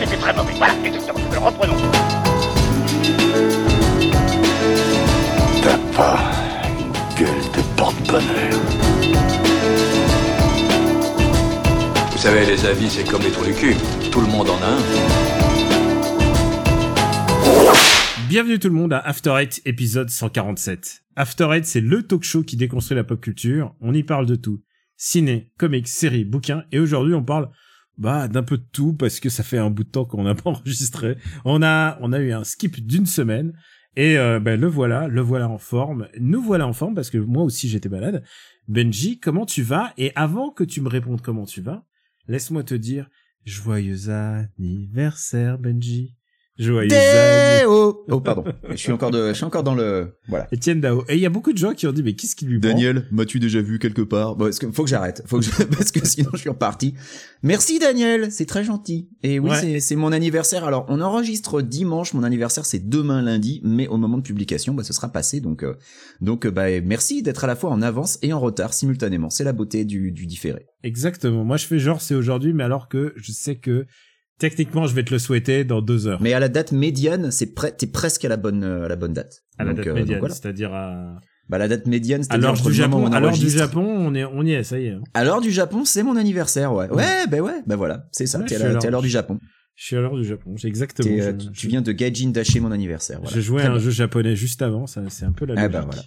c'était très mauvais. Voilà, exactement. Alors reprenons. T'as pas une gueule de porte-bonheur. Vous savez, les avis, c'est comme les trous du cul. Tout le monde en a un. Bienvenue tout le monde à After Eight, épisode 147. After Eight, c'est le talk show qui déconstruit la pop culture. On y parle de tout. Ciné, comics, séries, bouquins. Et aujourd'hui, on parle bah d'un peu de tout parce que ça fait un bout de temps qu'on n'a pas enregistré. On a on a eu un skip d'une semaine et euh, ben le voilà, le voilà en forme. Nous voilà en forme parce que moi aussi j'étais malade. Benji, comment tu vas? Et avant que tu me répondes comment tu vas, laisse-moi te dire joyeux anniversaire Benji. Joyeux anniversaire. Oh, oh pardon. je suis encore de, je suis encore dans le, voilà. Etienne Dao. Et il y a beaucoup de gens qui ont dit, mais qu'est-ce qui lui prend Daniel, m'as-tu déjà vu quelque part? Bon, est-ce que, faut que j'arrête, faut que je... parce que sinon je suis reparti. Merci Daniel, c'est très gentil. Et oui, Ouais. c'est, c'est mon anniversaire. Alors, on enregistre dimanche, mon anniversaire c'est demain lundi, mais au moment de publication, bah, ce sera passé. Donc, euh, donc, euh, bah, merci d'être à la fois en avance et en retard simultanément. C'est la beauté du, du différé. Exactement. Moi, je fais genre c'est aujourd'hui, mais alors que je sais que techniquement, je vais te le souhaiter dans deux heures. Mais à la date médiane, c'est prêt, t'es presque à la bonne, euh, à la bonne date. à la Donc, date euh, médiane, voilà. c'est-à-dire à, Bah, la date médiane, l'heure entre du Japon. l'heure du Japon, on est, on y est, ça y est. À l'heure du Japon, c'est mon anniversaire, ouais. Ouais, ben ouais, ben voilà, c'est ça. Ouais, T'es je à l'heure. du Japon. Je suis à l'heure du Japon. J'ai exactement. Je- euh, tu, je- tu viens de Gaijin dasher mon anniversaire. Voilà. J'ai joué Très à un jeu japonais juste avant, ça, c'est un peu la Ah logique. bah voilà.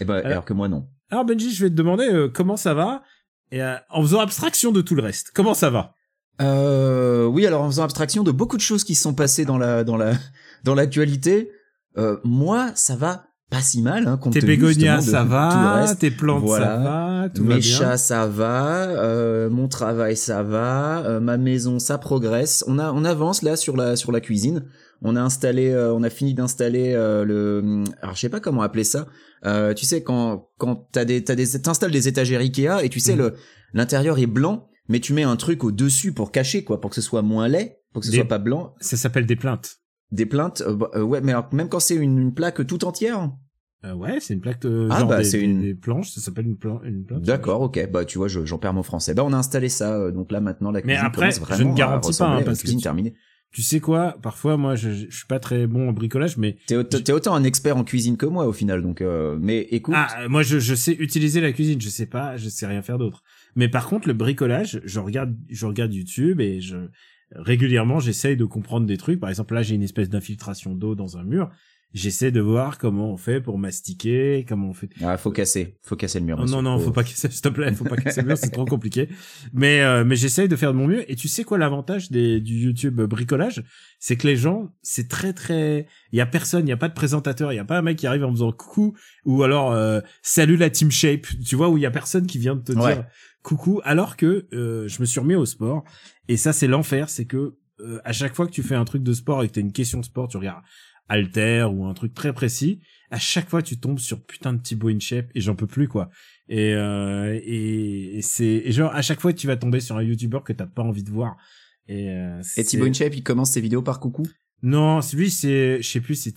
Eh ben, Alors- alors que moi non. Alors Benji, je vais te demander euh, comment ça va? Et euh, en faisant abstraction de tout le reste. Comment ça va? Euh, oui, alors en faisant abstraction de beaucoup de choses qui se sont passées dans la dans la dans l'actualité, euh, moi ça va pas si mal. Hein, Tes bégonias, ça va, tes plantes, Voilà. ça va, tout Mes va bien. chats, ça va. euh, mon travail, ça va. euh, ma maison, ça progresse. On a, on avance là sur la sur la cuisine. On a installé, euh, on a fini d'installer euh, le. Alors je sais pas comment appeler ça. Euh, tu sais quand quand t'as des t'as des t'installes des étagères Ikea et tu sais Mhm. le l'intérieur est blanc, mais tu mets un truc au dessus pour cacher quoi, pour que ce soit moins laid, pour que ce Des- soit pas blanc. Ça s'appelle des plaintes. Des plaintes, euh, bah, euh, ouais, mais alors, même quand c'est une, une plaque tout entière. Euh, ouais, c'est une plaque de Ah, genre bah, des, une- des planches, ça s'appelle une, plan- une plainte. D'accord, ok. Bah tu vois, je- j'en perds mon français. Bah on a installé ça, euh, donc là maintenant la Mais cuisine après, commence je vraiment ne garantis pas, hein, parce que tu- terminée. Tu sais quoi Parfois, moi, je, je suis pas très bon en bricolage, mais T'es, au- t'es autant un expert en cuisine que moi au final, donc. Euh, mais écoute, ah, euh, moi, je, je sais utiliser la cuisine. Je sais pas, je sais rien faire d'autre. Mais par contre, le bricolage, je regarde, je regarde YouTube et je régulièrement, j'essaye de comprendre des trucs. Par exemple, là, j'ai une espèce d'infiltration d'eau dans un mur. J'essaie de voir comment on fait pour mastiquer, comment on fait. ah, faut casser, faut casser le mur. Oh, monsieur. non, non, faut pas casser, s'il te plaît, faut pas casser le mur, c'est trop compliqué. Mais, euh, mais j'essaye de faire de mon mieux. Et tu sais quoi l'avantage des, du YouTube bricolage? C'est que les gens, c'est très, très, il y a personne, il y a pas de présentateur, il y a pas un mec qui arrive en faisant coucou, ou alors, euh, salut la team shape, tu vois, où il y a personne qui vient de te Ouais. dire coucou, alors que, euh, je me suis remis au sport. Et ça, c'est l'enfer, c'est que, euh, à chaque fois que tu fais un truc de sport et que t'as une question de sport, tu regardes alter ou un truc très précis, à chaque fois tu tombes sur putain de Thibaut InShape et j'en peux plus quoi. Et euh, et, et c'est genre à chaque fois tu vas tomber sur un YouTuber que t'as pas envie de voir. Et, euh, Et Thibaut InShape, il commence ses vidéos par coucou? Non, lui c'est je sais plus c'est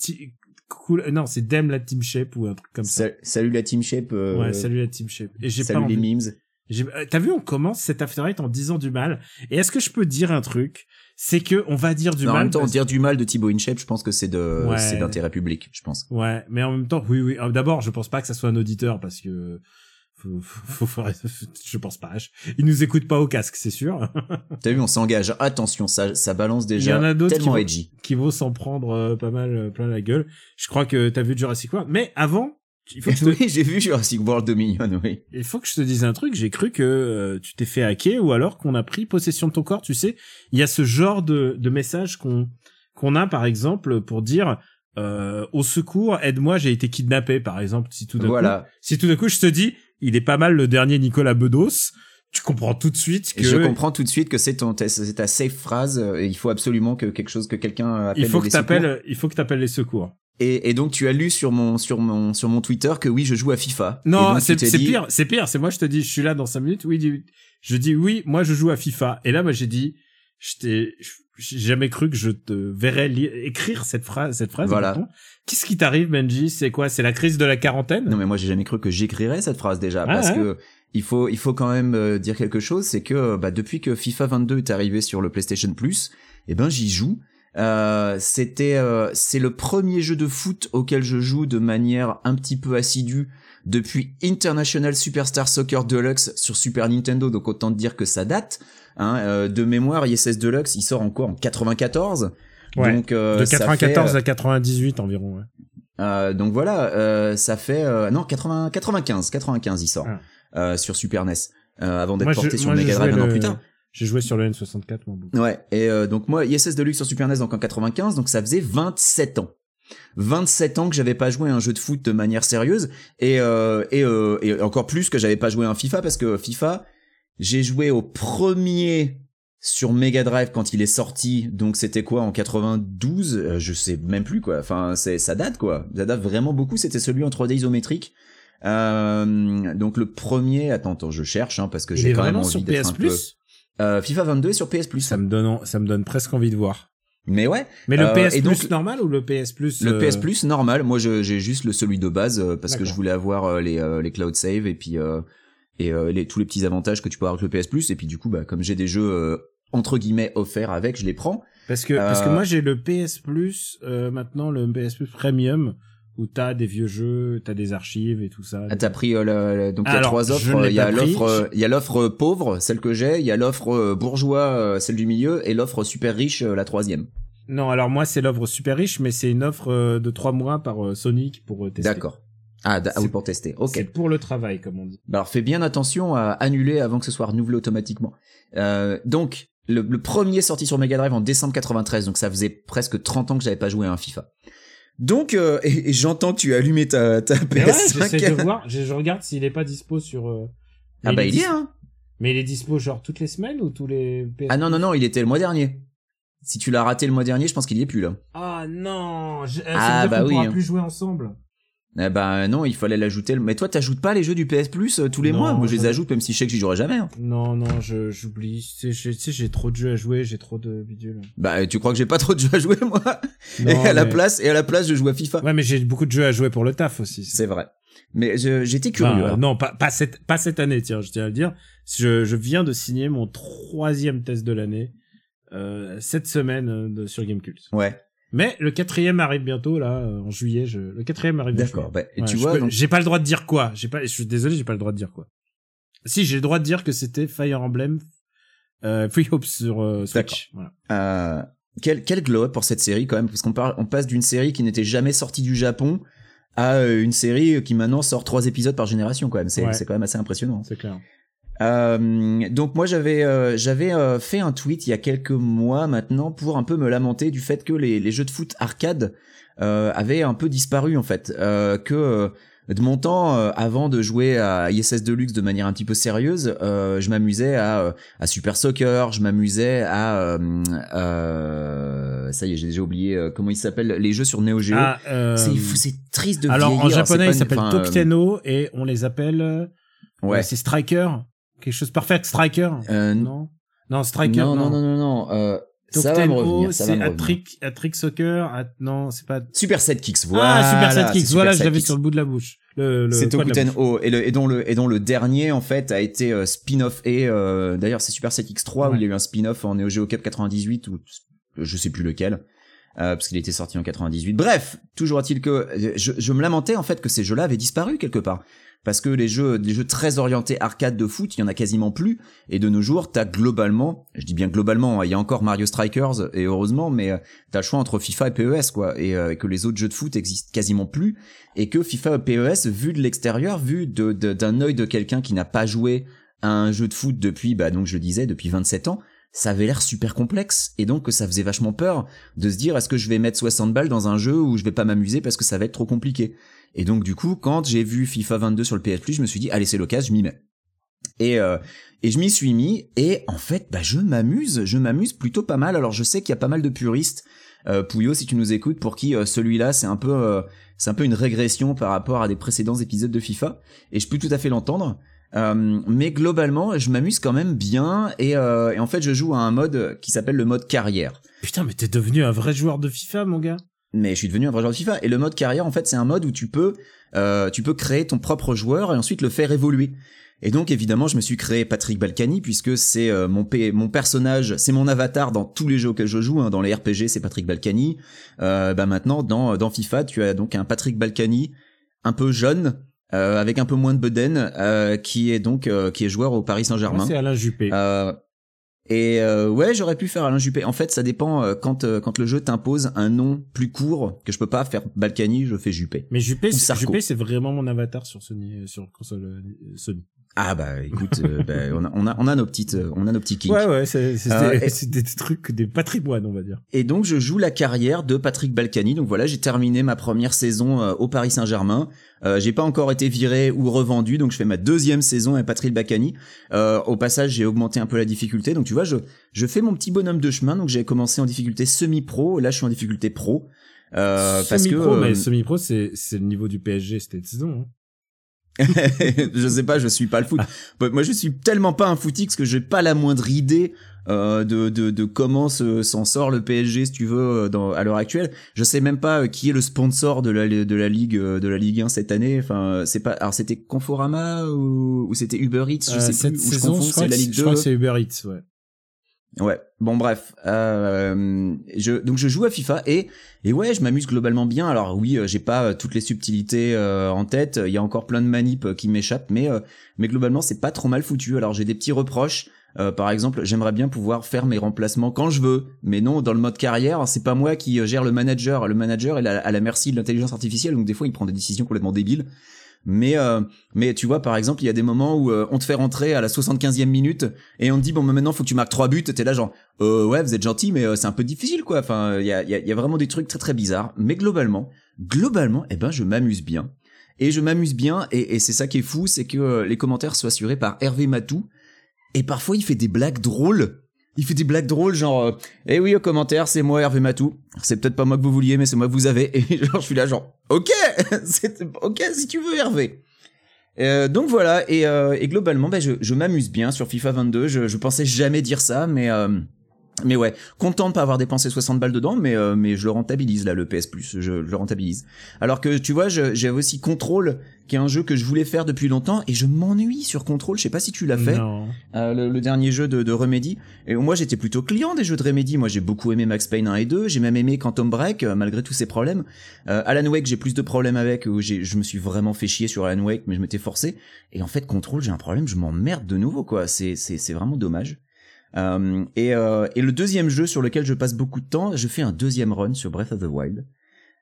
cool non c'est Dem la Team Shape ou un truc comme ça. Sa- Salut la Team Shape. euh, Ouais, salut la Team Shape. Et j'ai pas les envie. memes. Euh, T'as vu, on commence cet After Eight en disant du mal. Et est-ce que je peux dire un truc? C'est que on va dire du Non, en mal. même temps, parce- dire du mal de Thibaut InShape, je pense que c'est de, Ouais. c'est d'intérêt public, je pense. Ouais, mais en même temps, oui, oui. Euh, D'abord, je pense pas que ça soit un auditeur parce que faut, faut, faut- je pense pas. Il nous écoute pas au casque, c'est sûr. T'as vu, on s'engage. Attention, ça, ça balance Il y déjà en a d'autres qui vont- edgy. qui vont s'en prendre euh, pas mal euh, plein la gueule. Je crois que t'as vu Jurassic World, mais avant, il faut que je te, oui, j'ai vu Jurassic World Dominion, oui. il faut que je te dise un truc. J'ai cru que euh, tu t'es fait hacker ou alors qu'on a pris possession de ton corps. Tu sais, il y a ce genre de, de message qu'on qu'on a par exemple pour dire euh, au secours, aide-moi, j'ai été kidnappé. Par exemple, si tout d'un coup, Voilà. si tout d'un coup je te dis, il est pas mal le dernier Nicolas Bedos, tu comprends tout de suite que Et je comprends tout de suite que c'est ton, ta- c'est ta safe phrase. euh, Et il faut absolument que quelque chose, que quelqu'un appelle il faut que les secours. t'appelles, il faut que t'appelles les secours. Et, et donc tu as lu sur mon sur mon sur mon Twitter que oui je joue à FIFA. Non, c'est dit- pire, c'est pire. C'est moi, je te dis, je suis là dans cinq minutes. Oui, je dis oui, moi je joue à FIFA. Et là, moi j'ai dit, je j'ai jamais cru que je te verrais écrire cette phrase, cette phrase. Voilà. Qu'est-ce qui t'arrive, Benji? C'est quoi? C'est la crise de la quarantaine? Non mais moi j'ai jamais cru que j'écrirais cette phrase déjà Ah, parce ouais. que il faut il faut quand même euh, dire quelque chose, c'est que bah, depuis que FIFA 22 est arrivé sur le PlayStation Plus, eh ben j'y joue. Euh, c'était euh, c'est le premier jeu de foot auquel je joue de manière un petit peu assidue depuis International Superstar Soccer Deluxe sur Super Nintendo, donc autant te dire que ça date. Hein, euh, de mémoire, ISS Deluxe, il sort encore en 94. Ouais, donc euh, de ça 94 fait, à 98 environ. Ouais. euh, donc voilà, euh, ça fait euh, non 80, 95, 95 il sort Ah. euh, sur Super NES euh, avant d'être je- porté sur Mega Drive un an plus tard. J'ai joué sur le N64 moi. beaucoup. Ouais, et euh, donc moi, ISS Deluxe sur Super NES donc en 95, donc ça faisait 27 ans. 27 ans que j'avais pas joué à un jeu de foot de manière sérieuse et euh, et, euh, et encore plus que j'avais pas joué à un FIFA parce que FIFA, j'ai joué au premier sur Mega Drive quand il est sorti, donc c'était quoi en 92, Euh, je sais même plus quoi. Enfin, c'est ça date quoi. Ça date vraiment beaucoup, c'était celui en 3D isométrique. Euh, donc le premier, attends, attends, je cherche hein, parce que j'ai quand même vraiment envie sur d'être PS un peu Plus? Euh, FIFA 22 est sur PS Plus. Ça me donne ça me donne presque envie de voir. Mais ouais, Mais le Euh, PS Plus donc- normal ou le PS Plus le euh, PS Plus normal. Moi, j'ai juste le celui de base euh, parce que je voulais avoir euh, les euh, les cloud save et puis euh, et euh, les, tous les petits avantages que tu peux avoir avec le PS Plus. Et puis du coup, bah comme j'ai des jeux euh, entre guillemets offerts avec, je les prends. Parce que parce que Euh, moi j'ai le PS Plus euh, maintenant le PS Plus Premium où t'as des vieux jeux, t'as des archives et tout ça. Ah, T'as pris euh, le- le- donc il y a trois offres. Il y a l'offre il y a l'offre pauvre, celle que j'ai. Il y a l'offre euh, bourgeois, euh, celle du milieu, et l'offre super riche, euh, la troisième. Non, alors moi c'est l'offre super riche, mais c'est une offre de trois mois par Sonic pour tester. D'accord. Ah, ah oui, pour tester. Ok. C'est pour le travail comme on dit. Bah Alors fais bien attention à annuler avant que ce soit renouvelé automatiquement. Euh, donc le, le premier sorti sur Mega Drive en décembre 93, donc ça faisait presque 30 ans que j'avais pas joué à un FIFA. Donc euh, et, et j'entends que tu as allumé ta, ta Mais ouais, PS5. j'essaie de voir, je, je regarde s'il est pas dispo sur. euh, ah bah il y dis- est hein. Mais il est dispo genre toutes les semaines ou tous les Ah non non non, il était le mois dernier. Si tu l'as raté le mois dernier, je pense qu'il y est plus là. Ah non, je, Ah, ah bah bah on oui, pourra hein. plus jouer ensemble. Eh ben non, il fallait l'ajouter. Mais toi, t'ajoutes pas les jeux du PS Plus euh, tous les Non, mois? Moi, je les ajoute même si je sais que j'y jouerai jamais. hein. Non non, je j'oublie. Tu sais, j'ai- tu sais, j'ai trop de jeux à jouer, j'ai trop de bidules. Bah, tu crois que j'ai pas trop de jeux à jouer moi? Et Non, à la mais- place, et à la place, je joue à FIFA. Ouais, mais j'ai beaucoup de jeux à jouer pour le taf aussi. C'est vrai. Mais je- j'étais Enfin, curieux. euh, hein. non, pas, pas cette, pas cette année, tiens, je tiens à le dire. Je, je viens de signer mon troisième test de l'année, euh, cette semaine euh, de- sur Gamecult. Ouais. Mais le quatrième arrive bientôt, là, euh, en juillet, je, le quatrième arrive D'accord. Bah, et Ouais, tu vois, peux- j'ai pas le droit de dire quoi. J'ai pas, je suis désolé, j'ai pas le droit de dire quoi. Si, j'ai le droit de dire que c'était Fire Emblem, euh, Free Hopes sur euh, Switch. Voilà. Euh, quel, quel glow up pour cette série quand même, parce qu'on parle, on passe d'une série qui n'était jamais sortie du Japon à une série qui maintenant sort trois épisodes par génération quand même. C'est Ouais. c'est quand même assez impressionnant. C'est clair. Euh, donc moi j'avais euh, j'avais euh, fait un tweet il y a quelques mois maintenant pour un peu me lamenter du fait que les, les jeux de foot arcade euh, avaient un peu disparu en fait, euh, que de mon temps euh, avant de jouer à ISS Deluxe de manière un petit peu sérieuse, euh, je m'amusais à, à Super Soccer, je m'amusais à euh, euh, ça y est j'ai déjà oublié euh, comment ils s'appellent les jeux sur Neo Geo. Ah, euh, c'est triste de alors en vieillir, japonais, pas il une- s'appelle enfin, euh, Tokiteno et on les appelle, Ouais. c'est Striker, quelque chose Perfect Striker. Euh, non, non Striker, non, non, non, non, non. Euh, ça va me revenir. Ça va c'est me soccer, non, c'est pas. Super Set Kicks, voilà. ah, Super Set Kicks, c'est voilà, je l'avais sur le bout de la bouche. Le, le C'est Tokuten. O et, le, et dont le et dont le dernier en fait a été euh, spin-off et euh, d'ailleurs c'est Super Set X3 où Ouais. il y a eu un spin-off en Neo Geo Cup 98 ou je sais plus lequel euh, parce qu'il était sorti en 98. Bref, toujours est-il que euh, je, je me lamentais en fait que ces jeux-là avaient disparu quelque part parce que les jeux jeux très orientés arcade de foot, il y en a quasiment plus. Et de nos jours, t'as globalement, je dis bien globalement, hein, il y a encore Mario Strikers et heureusement mais euh, t'as le choix entre FIFA et PES quoi. Et euh, que les autres jeux de foot existent quasiment plus. Et que FIFA et PES, vu de l'extérieur, vu d'un œil de quelqu'un qui n'a pas joué à un jeu de foot depuis, bah donc je disais, depuis 27 ans, ça avait l'air super complexe. Et donc ça faisait vachement peur de se dire est-ce que je vais mettre 60 balles dans un jeu où je vais pas m'amuser parce que ça va être trop compliqué? Et donc du coup, quand j'ai vu FIFA 22 sur le PS Plus, je me suis dit allez c'est l'occasion, je m'y mets. Et euh, et je m'y suis mis et en fait bah je m'amuse, je m'amuse plutôt pas mal. Alors je sais qu'il y a pas mal de puristes euh, Pouillot si tu nous écoutes pour qui euh, celui-là c'est un peu euh, c'est un peu une régression par rapport à des précédents épisodes de FIFA et je peux tout à fait l'entendre. Euh, mais globalement, je m'amuse quand même bien et, euh, et en fait, je joue à un mode qui s'appelle le mode carrière. Putain, mais t'es devenu un vrai joueur de FIFA, mon gars. Mais je suis devenu un vrai joueur de FIFA et le mode carrière, en fait, c'est un mode où tu peux euh, tu peux créer ton propre joueur et ensuite le faire évoluer. Et donc évidemment, je me suis créé Patrick Balkany puisque c'est euh, mon p- mon personnage, c'est mon avatar dans tous les jeux auxquels je joue. hein. Dans les RPG, c'est Patrick Balkany. Euh, bah maintenant, dans dans FIFA, tu as donc un Patrick Balkany un peu jeune, euh, avec un peu moins de bedaine, euh, qui est donc euh, qui est joueur au Paris Saint-Germain. c'est Alain Juppé. Et euh, ouais, j'aurais pu faire Alain Juppé. En fait, ça dépend euh, quand euh, quand le jeu t'impose un nom plus court que je peux pas faire Balkany, je fais Juppé. Mais Juppé. Juppé, c'est vraiment mon avatar sur Sony, sur console Sony. Ah bah écoute, euh, bah, on, a, on a on a nos petites euh, on a nos petits kinks. Ouais, ouais, c'est Euh, des, c'est des trucs, des patrimoines, on va dire. Et donc je joue la carrière de Patrick Balkany. Donc voilà, j'ai terminé ma première saison euh, au Paris Saint-Germain. Euh, j'ai pas encore été viré ou revendu, donc je fais ma deuxième saison avec Patrick Balkany. Euh, au passage, j'ai augmenté un peu la difficulté. Donc tu vois, je je fais mon petit bonhomme de chemin. Donc j'ai commencé en difficulté semi-pro. Là, je suis en difficulté pro. Euh, parce que semi-pro, euh, mais semi-pro, c'est, c'est le niveau du PSG cette saison. Hein. je sais pas, je suis pas le foot. Bah, Moi, je suis tellement pas un footix que j'ai pas la moindre idée euh, de, de, de comment se- s'en sort le PSG, si tu veux, euh, dans, à l'heure actuelle. Je sais même pas euh, qui est le sponsor de la de la ligue euh, de la Ligue 1 cette année. Enfin, c'est pas. Alors, c'était Conforama ou, ou c'était Uber Eats, je Euh, sais cette plus. Je saison, confonds, je crois, c'est que la c'est- Ligue je 2. crois que c'est Uber Eats, ouais. Ouais. Bon bref, euh, je donc je joue à FIFA et et ouais, je m'amuse globalement bien. Alors oui, euh, j'ai pas euh, toutes les subtilités en tête. Il y a encore plein de manips qui m'échappent, mais euh, mais globalement c'est pas trop mal foutu. Alors j'ai des petits reproches. Par exemple, j'aimerais bien pouvoir faire mes remplacements quand je veux, mais non dans le mode carrière. C'est pas moi qui gère le manager. Le manager est à la merci de l'intelligence artificielle, donc des fois il prend des décisions complètement débiles. Mais euh, mais tu vois par exemple il y a des moments où euh, on te fait rentrer à la 75e minute et on te dit bon maintenant faut que tu marques trois buts. T'es là genre euh, ouais vous êtes gentil mais c'est un peu difficile quoi. Enfin il y a, y, a, vraiment des trucs très très bizarres. Mais globalement globalement eh ben je m'amuse bien. Et je m'amuse bien et, et c'est ça qui est fou c'est que les commentaires sont assurés par Hervé Matou. Et parfois il fait des blagues drôles il fait des blagues drôles genre euh, eh oui aux commentaires c'est moi Hervé Matou. C'est peut-être pas moi que vous vouliez mais c'est moi que vous avez. Et genre je suis là genre ok ok si tu veux Hervé. Euh, donc voilà et, euh, globalement je, je m'amuse bien sur FIFA 22 je, je pensais jamais dire ça mais euh, mais ouais, content de pas avoir dépensé 60 balles dedans, mais euh, mais je le rentabilise là le PS Plus, je, je le rentabilise. Alors que tu vois, j'avais aussi Control, qui est un jeu que je voulais faire depuis longtemps et je m'ennuie sur Control. Je sais pas si tu l'as fait, euh, le, le dernier jeu de, de Remedy. Et moi j'étais plutôt client des jeux de Remedy. Moi j'ai beaucoup aimé Max Payne 1 et 2, j'ai même aimé Quantum Break euh, malgré tous ses problèmes. Euh, Alan Wake j'ai plus de problèmes avec, où je me suis vraiment fait chier sur Alan Wake, mais je m'étais forcé. Et en fait Control j'ai un problème, je m'emmerde de nouveau quoi. C'est c'est c'est vraiment dommage. Euh, et, euh, et le deuxième jeu sur lequel je passe beaucoup de temps, je fais un deuxième run sur Breath of the Wild.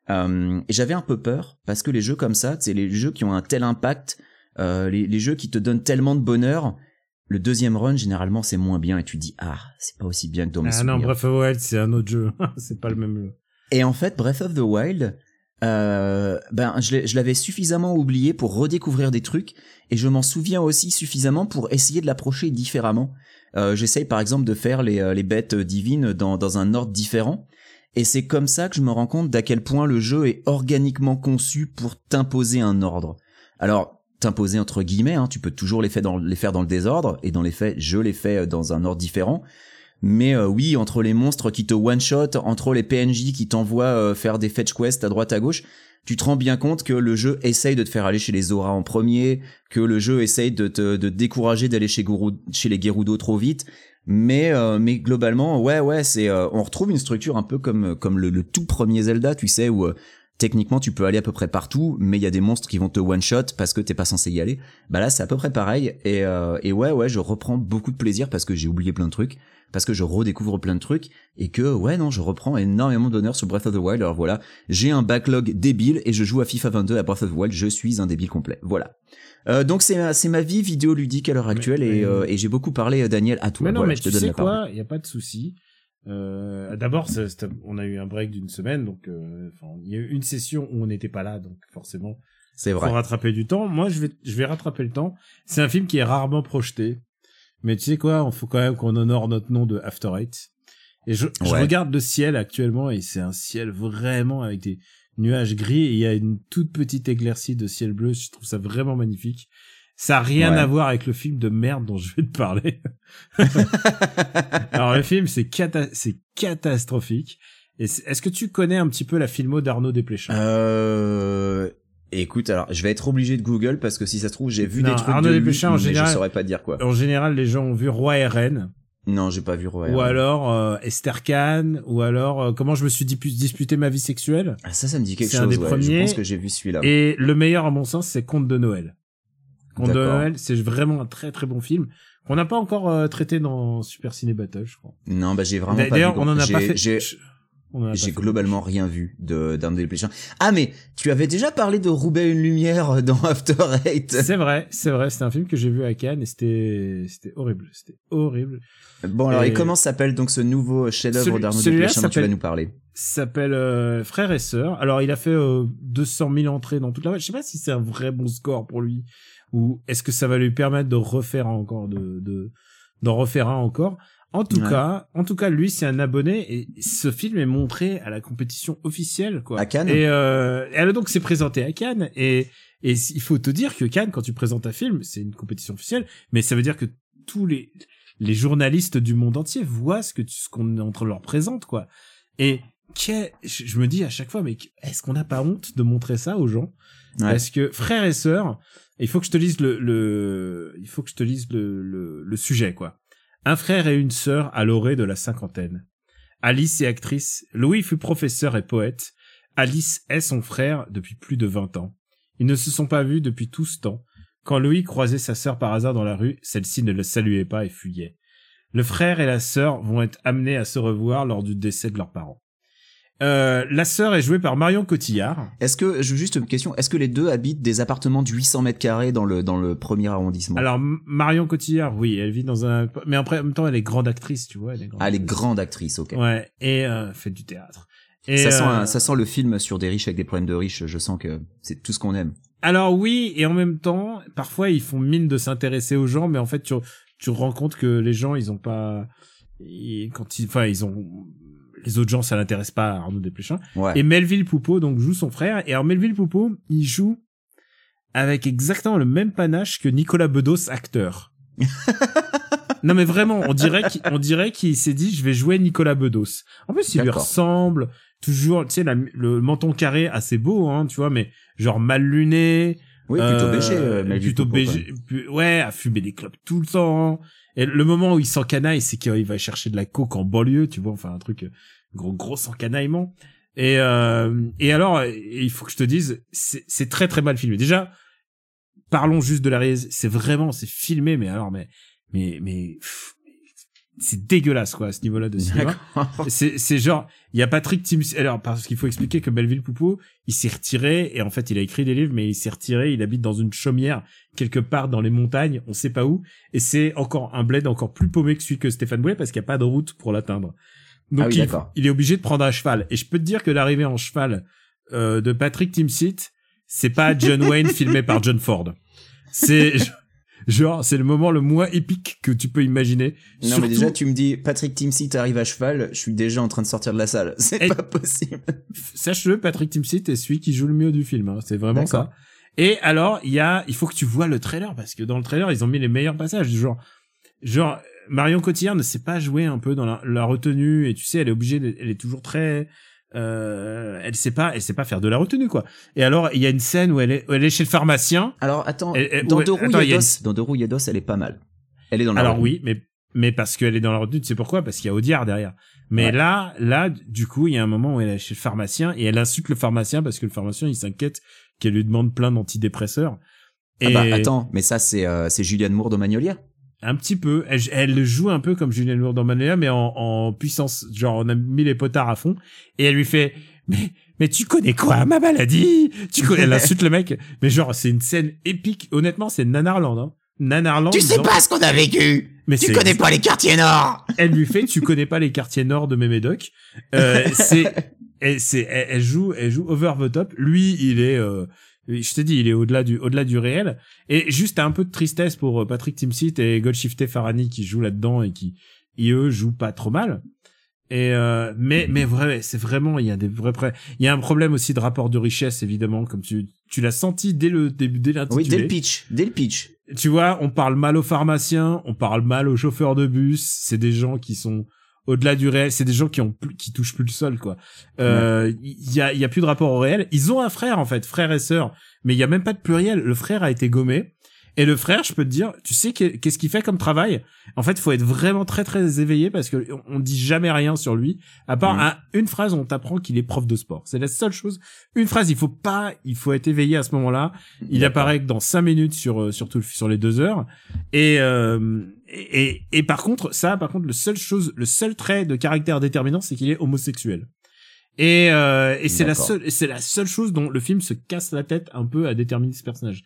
Euh, et j'avais un peu peur parce que les jeux comme ça, c'est les jeux qui ont un tel impact, les, les jeux qui te donnent tellement de bonheur. Le deuxième run, généralement, c'est moins bien et tu dis ah, c'est pas aussi bien que dans mes Ah non. Breath of the Wild, c'est un autre jeu. c'est pas le même jeu. Et en fait, Breath of the Wild, euh, ben je l'avais suffisamment oublié pour redécouvrir des trucs et je m'en souviens aussi suffisamment pour essayer de l'approcher différemment. Euh, J'essaye par exemple de faire les, euh, les bêtes divines dans, dans un ordre différent. Et c'est comme ça que je me rends compte d'à quel point le jeu est organiquement conçu pour t'imposer un ordre. Alors, t'imposer entre guillemets, hein, tu peux toujours les faire, dans, le désordre, et dans les faits, je les fais euh, dans un ordre différent. Mais euh, oui, entre les monstres qui te one-shot, entre les PNJ qui t'envoient euh, faire des fetch quests à droite à gauche, tu te rends bien compte que le jeu essaye de te faire aller chez les Zora en premier, que le jeu essaye de te de décourager d'aller chez, les Gerudo trop vite. Mais euh, mais globalement, ouais ouais, c'est on retrouve une structure un peu comme comme le, le tout premier Zelda, tu sais où techniquement tu peux aller à peu près partout, mais il y a des monstres qui vont te one shot parce que t'es pas censé y aller. Bah là c'est à peu près pareil. Et euh, et ouais ouais, je reprends beaucoup de plaisir parce que j'ai oublié plein de trucs parce que je redécouvre plein de trucs et que ouais non je reprends énormément d'honneur sur Breath of the Wild. Alors voilà j'ai un backlog débile et je joue à FIFA 22 à Breath of the Wild. Je suis un débile complet. Voilà. Euh, donc c'est ma, c'est ma vie vidéoludique à l'heure actuelle Mais- et, mais- euh, et j'ai beaucoup parlé Daniel. À toi Mais non, Voilà, mais je te donne sais la parole. quoi, il y a pas de souci. Euh, D'abord, on a eu un break d'une semaine, donc euh, il y a eu une session où on n'était pas là, donc forcément, c'est vrai rattraper du temps. Moi, je vais, je vais rattraper le temps. C'est un film qui est rarement projeté, mais tu sais quoi, il faut quand même qu'on honore notre nom de After Eight. Et je, je Ouais. regarde le ciel actuellement et c'est un ciel vraiment avec des nuages gris et il y a une toute petite éclaircie de ciel bleu. Je trouve ça vraiment magnifique. Ça a rien Ouais. à voir avec le film de merde dont je vais te parler. Alors le film c'est cata c'est catastrophique. Et c'est- est-ce que tu connais un petit peu la filmo d'Arnaud Desplechin? Euh... Écoute, alors je vais être obligé de Google parce que si ça se trouve j'ai vu Non, des trucs Arnaud de lui, en mais général- je saurais pas dire quoi. En général, les gens ont vu Roi et Reine, Non, j'ai pas vu Roy. ou alors euh, Esther Kahn, ou alors euh, Comment je me suis disputé ma vie sexuelle? Ah, ça, ça me dit quelque C'est chose. un des ouais. premiers. Je pense que j'ai vu celui-là. Et le meilleur, à mon sens, c'est Conte de Noël. De c'est vraiment un très très bon film qu'on n'a pas encore euh, traité dans Super Ciné Battle, je crois. Non, bah j'ai vraiment pas D'ailleurs, on en a pas fait. J'ai globalement rien vu de d'Arnaud Desplechin. Ah mais tu avais déjà parlé de Roubaix une lumière dans After Eight. C'est vrai, c'est vrai. C'était un film que j'ai vu à Cannes et c'était c'était horrible. C'était horrible. Bon alors Et- et comment s'appelle donc ce nouveau chef-d'œuvre d'Arnaud Desplechin dont tu vas nous parler? s'appelle euh, Frères et Sœurs. Alors, il a fait euh, 200 000 entrées dans toute la. Je sais pas si c'est un vrai bon score pour lui ou est-ce que ça va lui permettre de refaire encore de de d'en refaire un encore? En tout Ouais. cas, en tout cas, lui c'est un abonné et ce film est montré à la compétition officielle quoi. À Cannes Et euh, elle donc s'est présentée à Cannes et et il faut te dire que Cannes quand tu présentes un film, c'est une compétition officielle, mais ça veut dire que tous les les journalistes du monde entier voient ce que tu, ce qu'on est en train de leur présente quoi. Et je je me dis à chaque fois mais est-ce qu'on n'a pas honte de montrer ça aux gens? Ouais. Parce que frères et sœurs, il faut que je te lise le, le il faut que je te lise le, le, sujet quoi. Un frère et une sœur à l'orée de la cinquantaine. Alice est actrice, Louis fut professeur et poète. Alice est son frère depuis plus de 20 ans. Ils ne se sont pas vus depuis tout ce temps. Quand Louis croisait sa sœur par hasard dans la rue, celle-ci ne le saluait pas et fuyait. Le frère et la sœur vont être amenés à se revoir lors du décès de leurs parents. Euh, la sœur est jouée par Marion Cotillard. Est-ce que juste une question Est-ce que les deux habitent des appartements de 800 mètres carrés dans le dans le premier arrondissement? Alors Marion Cotillard, oui, elle vit dans un, mais après en même temps elle est grande actrice, tu vois. Elle est grande Ah, elle est actrice. grande actrice, ok. Ouais, et euh, fait du théâtre. Et, ça sent euh, un- ça sent le film sur des riches avec des problèmes de riches. Je sens que c'est tout ce qu'on aime. Alors oui, et en même temps, parfois ils font mine de s'intéresser aux gens, mais en fait tu tu te rends compte que les gens ils ont pas, ils- quand ils, enfin ils ont les autres gens ça l'intéresse pas à Arnaud Desplechin. Ouais. Et Melville Poupeau donc joue son frère, et alors Melville Poupeau il joue avec exactement le même panache que Nicolas Bedos acteur. non mais vraiment, on dirait qu'il, on dirait qu'il s'est dit je vais jouer Nicolas Bedos. En plus il lui ressemble toujours, tu sais la- le menton carré assez beau hein, tu vois, mais genre mal luné. oui, plutôt euh, béché. euh, plutôt pu- ouais, à fumer des clopes tout le temps. Et le moment où il s'encanaille, c'est qu'il va chercher de la coke en banlieue, tu vois, enfin un truc euh, gros gros encanaillement. Et euh, et alors, il faut que je te dise, c'est très très mal filmé. Déjà, parlons juste de la réalisation. C'est vraiment, c'est filmé, mais alors, mais mais mais c'est dégueulasse quoi à ce niveau-là de cinéma. C'est c'est genre il y a Patrick Timsit alors parce qu'il faut expliquer que Belleville Poupeau il s'est retiré et en fait il a écrit des livres mais il s'est retiré il habite dans une chaumière quelque part dans les montagnes on sait pas où et c'est encore un bled encore plus paumé que celui que Stéphane Boulet parce qu'il y a pas de route pour l'atteindre. Donc Ah oui, il, il est obligé de prendre un cheval. Et je peux te dire que l'arrivée en cheval euh, de Patrick Timsit c'est pas John Wayne filmé par John Ford. C'est genre c'est le moment le moins épique que tu peux imaginer Non, Surtout- mais déjà, tu me dis, Patrick Timsit arrive à cheval, je suis déjà en train de sortir de la salle. C'est Et- pas possible. sache-le, Patrick Timsit est celui qui joue le mieux du film. hein. C'est vraiment ça. Et alors, il y a, il faut que tu vois le trailer parce que dans le trailer, ils ont mis les meilleurs passages. Genre, genre Marion Cotillard ne sait pas jouer un peu dans la, la retenue et tu sais, elle est obligée, de- elle est toujours très, euh, elle sait pas, elle sait pas faire de la retenue quoi. Et alors, il y a une scène où elle est, où elle est chez le pharmacien. Alors, attends, dans ouais, Deux attends, il y a Rouilles dans Deux Rouilles d'os, elle est pas mal. Elle est dans la Alors retenue. oui, mais mais parce qu'elle est dans la retenue, tu sais pourquoi? Parce qu'il y a Audiard derrière. Mais Ouais. là, là, du coup, il y a un moment où elle est chez le pharmacien et elle insulte le pharmacien parce que le pharmacien il s'inquiète qu'elle lui demande plein d'antidépresseurs. Ah Et bah, attends, mais ça, c'est, euh, c'est Julianne Moore dans Magnolia. Un petit peu, elle, elle joue un peu comme Julianne Moore dans Manéa, mais en, en puissance. Genre, on a mis les potards à fond et elle lui fait, mais mais tu connais quoi ma maladie? Tu connais Elle insulte le mec, mais genre c'est une scène épique. Honnêtement, c'est Nanarland. Hein. Nanarland. dans- ce qu'on a vécu Mais c'est- pas les quartiers nord elle lui fait tu connais pas les quartiers nord de mes médocs euh, c'est elle, c'est elle, elle joue elle joue over the top lui il est euh, je t'ai dit il est au-delà du au-delà du réel. Et juste un peu de tristesse pour euh, Patrick Timsit et Goldshifter Farani qui jouent là-dedans et qui et eux jouent pas trop mal. Et euh, mais mais vrai c'est vraiment il y a des vrais prêts. Il y a un problème aussi de rapport de richesse évidemment comme tu tu l'as senti dès le début dès l'intitulé. Oui, dès le pitch, dès le pitch. tu vois, on parle mal aux pharmaciens, on parle mal aux chauffeurs de bus, c'est des gens qui sont au-delà du réel. C'est des gens qui ont plus, qui touchent plus le sol, quoi. Euh, il y a, y a plus de rapport au réel. Ils ont un frère, en fait, frère et sœur, mais il y a même pas de pluriel. Le frère a été gommé. Et le frère, je peux te dire, tu sais qu'est- qu'est-ce qu'il fait comme travail? En fait, il faut être vraiment très très éveillé parce que on dit jamais rien sur lui, à part un- une phrase, on t'apprend qu'il est prof de sport. C'est la seule chose. Une phrase, il faut pas, il faut être éveillé à ce moment-là. Il apparaît que dans cinq minutes sur euh, sur tout le- sur les deux heures. Et, euh, et et et par contre, ça, par contre, le seul chose, le seul trait de caractère déterminant, c'est qu'il est homosexuel. Et, euh, et c'est la seule, c'est la seule chose dont le film se casse la tête un peu à déterminer ce personnage.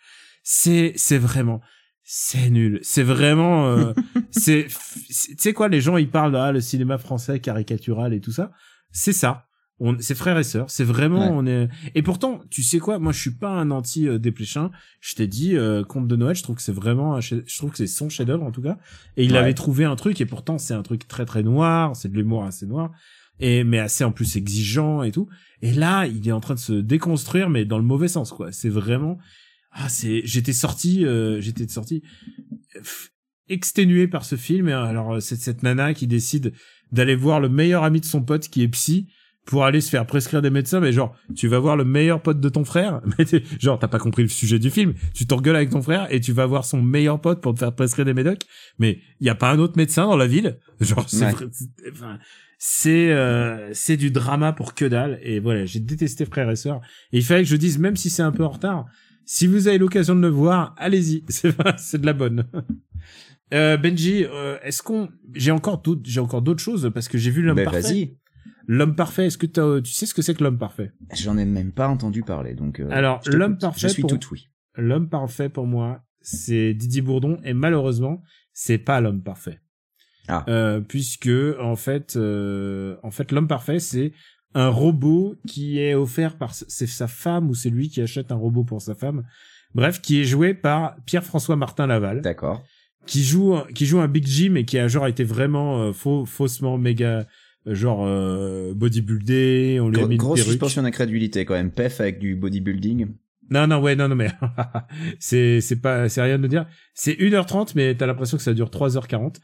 C'est, c'est vraiment, c'est nul. C'est vraiment, euh, c'est, tu sais quoi, les gens ils parlent ah le cinéma français caricatural et tout ça. C'est ça. On, c'est frères et sœurs. C'est vraiment, Ouais. on est. Et pourtant, tu sais quoi, moi je suis pas un anti euh, dépléchin. Je t'ai dit, euh, Conte de Noël, je trouve que c'est vraiment, je trouve que c'est son chef-d'œuvre en tout cas. Et il Ouais. avait trouvé un truc et pourtant c'est un truc très très noir, c'est de l'humour assez noir et mais assez en plus exigeant et tout. Et là, il est en train de se déconstruire mais dans le mauvais sens quoi. C'est vraiment ah c'est j'étais sorti euh, j'étais sorti exténué par ce film. Et alors euh, c'est cette nana qui décide d'aller voir le meilleur ami de son pote qui est psy pour aller se faire prescrire des médecins. Mais genre tu vas voir le meilleur pote de ton frère. Mais genre t'as pas compris le sujet du film. Tu t'engueules avec ton frère et tu vas voir son meilleur pote pour te faire prescrire des médocs. Mais il y a pas un autre médecin dans la ville. Genre c'est Ouais. c'est- enfin, c'est euh, c'est du drama pour que dalle. Et voilà j'ai détesté frères et sœurs. Et il fallait que je dise même si c'est un peu en retard si vous avez l'occasion de le voir allez-y c'est de la bonne euh, Benji euh, est-ce qu'on j'ai encore d'autres j'ai encore d'autres choses parce que j'ai vu l'homme Ben, parfait vas-y. l'homme parfait est-ce que tu sais ce que c'est que l'homme parfait? J'en ai même pas entendu parler, donc. euh, Alors, l'homme parfait Je suis pour- tout oui. l'homme parfait pour moi, c'est Didier Bourdon et malheureusement, c'est pas l'homme parfait. Ah. Puisque en fait, en fait, l'homme parfait, c'est un robot qui est offert par c'est sa femme ou c'est lui qui achète un robot pour sa femme. Bref, qui est joué par Pierre-François Martin Laval, D'accord. qui joue qui joue un Big Jim et qui a genre été vraiment euh, faux, faussement méga euh, genre euh, bodybuildé, on lui a mis une grosse suspension d'incrédulité quand même. Pef avec du bodybuilding. Non, non, ouais, non, non, mais c'est c'est pas c'est rien de dire. C'est 1h30, mais t'as l'impression que ça dure 3h40.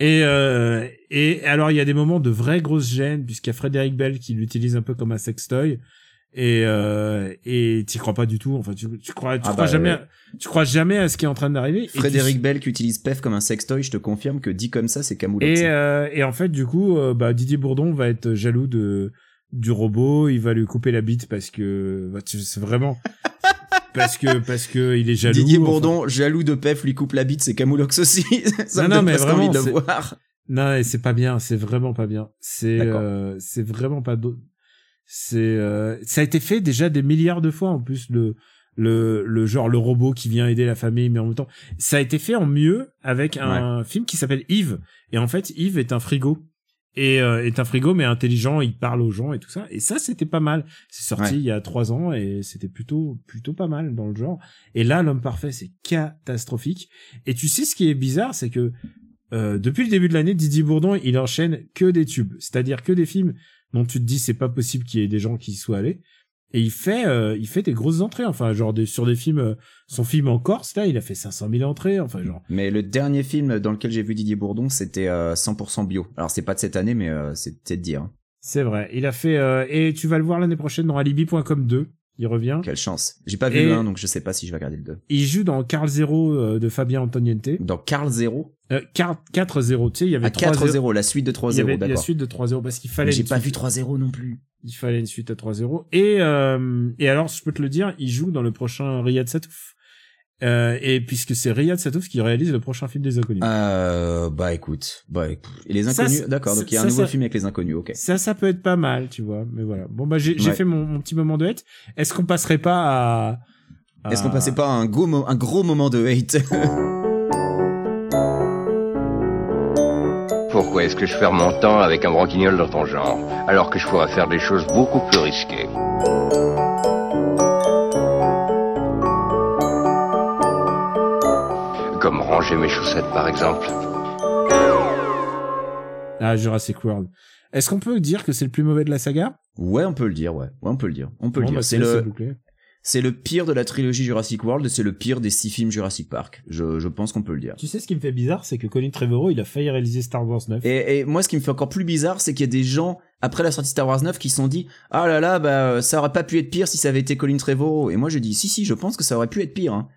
Et euh, et alors il y a des moments de vraie grosse gêne puisqu'il y a Frédéric Bell qui l'utilise un peu comme un sextoy. Et euh, et t'y crois pas du tout. Enfin, tu, tu crois tu Ah crois bah, jamais à- tu crois jamais à ce qui est en train d'arriver. Et tu- Frédéric Bell qui utilise Pef comme un sextoy, je te confirme que dit comme ça, c'est camoulox. Et, euh, et en fait, du coup, euh, bah, Didier Bourdon va être jaloux de du robot. Il va lui couper la bite parce que bah, tu- c'est vraiment parce que parce que il est jaloux. Didier enfin. Bourdon, jaloux de Pef, lui coupe la bite, c'est camoulox aussi. ça Non, me non, donne mais vraiment, envie de le c'est- voir. Non, et c'est pas bien. C'est vraiment pas bien. C'est euh, c'est vraiment pas. C'est euh, ça a été fait déjà des milliards de fois en plus le le le genre le robot qui vient aider la famille mais en même temps ça a été fait en mieux avec un film qui s'appelle Yves et en fait Yves est un frigo et euh, est un frigo mais intelligent il parle aux gens et tout ça. Et ça c'était pas mal. C'est sorti Ouais. il y a trois ans et c'était plutôt plutôt pas mal dans le genre. Et là l'homme parfait c'est catastrophique. Et tu sais ce qui est bizarre c'est que euh, depuis le début de l'année Didier Bourdon il enchaîne que des tubes. C'est-à-dire que des films dont tu te dis c'est pas possible qu'il y ait des gens qui y soient allés et il fait euh, il fait des grosses entrées enfin genre des, sur des films euh, son film en Corse là il a fait 500 000 entrées enfin genre Mais le dernier film dans lequel j'ai vu Didier Bourdon, c'était euh, 100% bio. Alors c'est pas de cette année, mais euh, c'est c'est de dire. c'est vrai il a fait euh, et tu vas le voir l'année prochaine dans Alibi.com 2 il revient Quelle chance. J'ai pas vu le 1, donc je sais pas si je vais regarder le 2. il joue dans Carl Zero euh, de Fabien Antoniente Dans Carl Zero euh, 4-0 tu sais il y avait À 3-0 4-0, la suite de il y avait 3-0, la d'accord. suite de 3-0 parce qu'il fallait J'ai pas suite. vu 3-0 non plus. il fallait une suite à 3-0 et euh, et alors je peux te le dire il joue dans le prochain Riyad Satouf euh, et puisque c'est Riyad Satouf qui réalise le prochain film des inconnus Euh, bah écoute, bah écoute. Et les inconnus, d'accord, donc il y a un ça, nouveau ça- film avec les inconnus, ok. Ça, ça peut être pas mal, tu vois. Mais voilà. Bon, bah, j'ai Ouais. fait mon, mon petit moment de hate. Est-ce qu'on passerait pas à... à- Est-ce qu'on passait pas à un gros, mo- un gros moment de hate Pourquoi est-ce que je perds mon temps avec un branquignol dans ton genre, alors que je pourrais faire des choses beaucoup plus risquées? Ranger mes chaussettes, par exemple. Ah, Jurassic World. Est-ce qu'on peut dire que c'est le plus mauvais de la saga? Ouais, on peut le dire, ouais. Ouais, on peut le dire. On peut Bon, le dire. bah, c'est le, c'est pire de la trilogie Jurassic World, c'est le pire des six films Jurassic Park. Je, je pense qu'on peut le dire. Tu sais ce qui me fait bizarre, c'est que Colin Trevorrow, il a failli réaliser Star Wars 9. Et, et moi, ce qui me fait encore plus bizarre, c'est qu'il y a des gens après la sortie Star Wars 9 qui se sont dit ah là là bah ça aurait pas pu être pire si ça avait été Colin Trevorrow. Et moi, je dis si si, je pense que ça aurait pu être pire. Hein.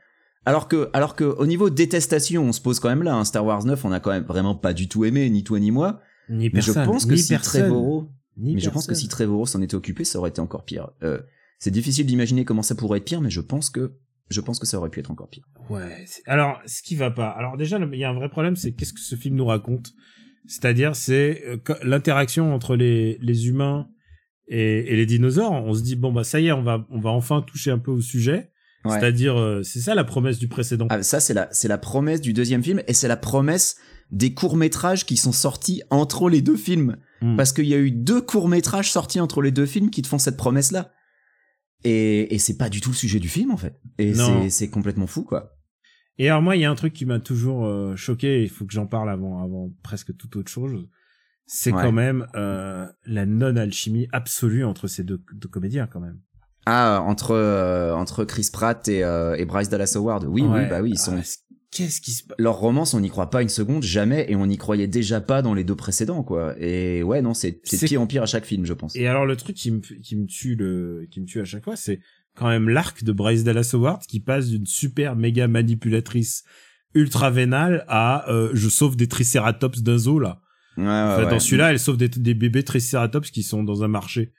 Alors que alors que au niveau détestation, on se pose quand même là. Hein. Star Wars 9, on a quand même vraiment pas du tout aimé, ni toi ni moi. Ni Mais je personne, pense que ni si personne, Trevorrow, ni mais je pense que personne. si Trevorrow s'en était occupé, ça aurait été encore pire. Euh, c'est difficile d'imaginer comment ça pourrait être pire, mais je pense que je pense que ça aurait pu être encore pire. Ouais. Alors, ce qui va pas. Alors déjà, il y a un vrai problème, c'est qu'est-ce que ce film nous raconte? C'est-à-dire, c'est euh, l'interaction entre les, les humains et, et les dinosaures. On se dit bon bah ça y est, on va on va enfin toucher un peu au sujet. Ouais. C'est-à-dire, euh, c'est ça la promesse du précédent. Ah, ça c'est la c'est la promesse du deuxième film et c'est la promesse des courts métrages qui sont sortis entre les deux films Hmm. parce qu'il y a eu deux courts métrages sortis entre les deux films qui te font cette promesse là. Et, et c'est pas du tout le sujet du film en fait. Et c'est c'est complètement fou quoi. Et alors moi, il y a un truc qui m'a toujours euh, choqué. et Il faut que j'en parle avant avant presque toute autre chose. C'est Ouais. quand même euh, la non alchimie absolue entre ces deux, deux comédiens quand même. Ah entre euh, entre Chris Pratt et, euh, et Bryce Dallas Howard. Oui Ouais. oui bah oui ils sont Ah, Qu'est-ce qui se passe leur romance, on n'y croit pas une seconde, jamais, et on n'y croyait déjà pas dans les deux précédents, quoi. Et ouais, non, c'est c'est pire en pire à chaque film, je pense. Et alors le truc qui me qui me tue le qui me tue à chaque fois, c'est quand même l'arc de Bryce Dallas Howard qui passe d'une super méga manipulatrice ultra vénale à euh, je sauve des tricératops d'un zoo là. Ouais, ouais, Enfin. Dans celui-là, elle sauve des, des bébés tricératops qui sont dans un marché.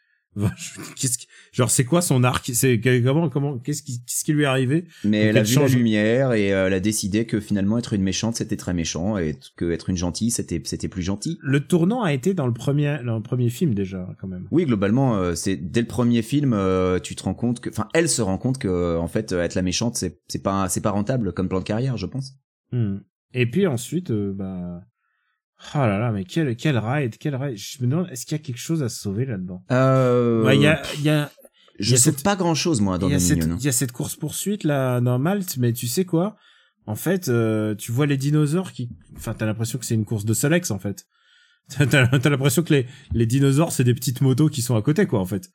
Qu'est-ce qui, genre c'est quoi son arc? C'est comment comment qu'est-ce qui qu'est-ce qui lui est arrivé? Mais Donc, elle a vu change- la lumière et euh, elle a décidé que finalement être une méchante c'était très méchant et que être une gentille c'était c'était plus gentil. Le tournant a été dans le premier dans le premier film déjà quand même. Oui, globalement, euh, c'est dès le premier film, euh, tu te rends compte que, enfin, elle se rend compte que en fait, être la méchante, c'est c'est pas c'est pas rentable comme plan de carrière, je pense. Hmm. Et puis ensuite, bah, oh là là, mais quel quel ride, quel ride. Je me demande, est-ce qu'il y a quelque chose à sauver là-dedans? Euh, Ouais, il y a y a y je a sais cette- pas grand chose moi dans Dominion. il y a cette course poursuite là dans Malte, mais tu sais quoi? En fait, euh, tu vois les dinosaures qui, enfin, t'as l'impression que c'est une course de Solex en fait. T'as t'as l'impression que les les dinosaures c'est des petites motos qui sont à côté quoi en fait.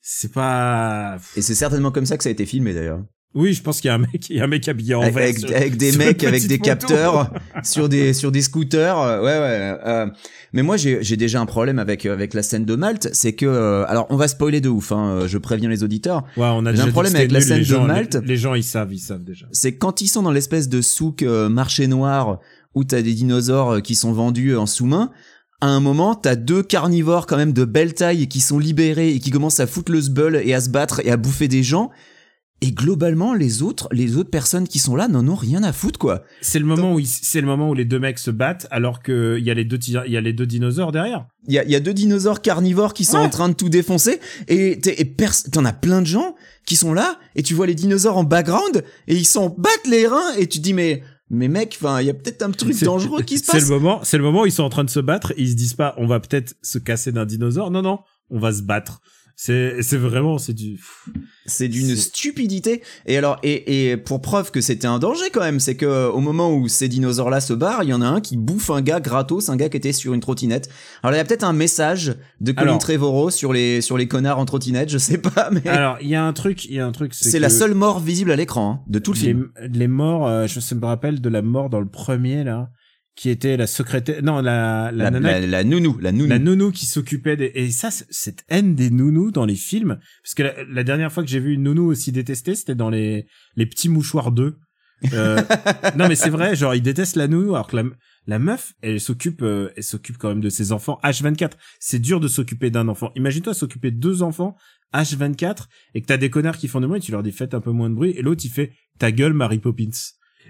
C'est pas. Et c'est certainement comme ça que ça a été filmé d'ailleurs. Oui, je pense qu'il y a un mec, il y a un mec habillé en avec, vert. avec, sur- avec des mecs avec des moto. capteurs sur des sur des scooters euh, ouais ouais euh, mais moi j'ai j'ai déjà un problème avec euh, avec la scène de Malte c'est que euh, alors on va spoiler de ouf hein, je préviens les auditeurs Ouais, on a déjà un problème avec la scène de gens, Malte. Les, les gens, ils savent, ils savent déjà. c'est quand ils sont dans l'espèce de souk euh, marché noir où t'as des dinosaures qui sont vendus en sous-main à un moment, t'as deux carnivores quand même de belle taille qui sont libérés et qui commencent à foutre le sbull et à se battre et à bouffer des gens. Et globalement, les autres, les autres personnes qui sont là n'en ont rien à foutre, quoi. C'est le moment où c'est le moment où les deux mecs se battent alors que il y a les deux il y a les deux dinosaures derrière. Il y a, y a deux dinosaures carnivores qui sont Ouais. en train de tout défoncer et t'es- et pers- t'en as plein de gens qui sont là et tu vois les dinosaures en background et ils s'en battent les reins et tu te dis mais mais mec, enfin il y a peut-être un truc C'est- dangereux qui se C'est passe. le moment, c'est le moment où ils sont en train de se battre et ils se disent pas on va peut-être se casser d'un dinosaure. Non non, on va se battre. C'est c'est vraiment c'est du C'est d'une stupidité. Et alors, et, et pour preuve que c'était un danger quand même, c'est que euh, au moment où ces dinosaures-là se barrent, il y en a un qui bouffe un gars gratos, un gars qui était sur une trottinette. Alors il y a peut-être un message de Colin Alors- Trevorrow sur les sur les connards en trottinette, je sais pas, mais Alors, il y a un truc, il y a un truc c'est la seule mort visible à l'écran hein, de tout le les, film. les morts, euh, je me rappelle de la mort dans le premier là qui était la secrétaire non la la, La, nana la, la nounou, la nounou. la nounou qui s'occupait des... et ça cette haine des nounous dans les films parce que la, dernière fois que j'ai vu une nounou aussi détestée c'était dans les les petits mouchoirs 2 euh, non mais c'est vrai genre ils détestent la nounou alors que la, la meuf elle s'occupe euh, elle s'occupe quand même de ses enfants H24 c'est dur de s'occuper d'un enfant. Imagine-toi s'occuper de deux enfants H24 et que t'as des connards qui font de bruit tu leur dis faites un peu moins de bruit et l'autre il fait ta gueule Mary Poppins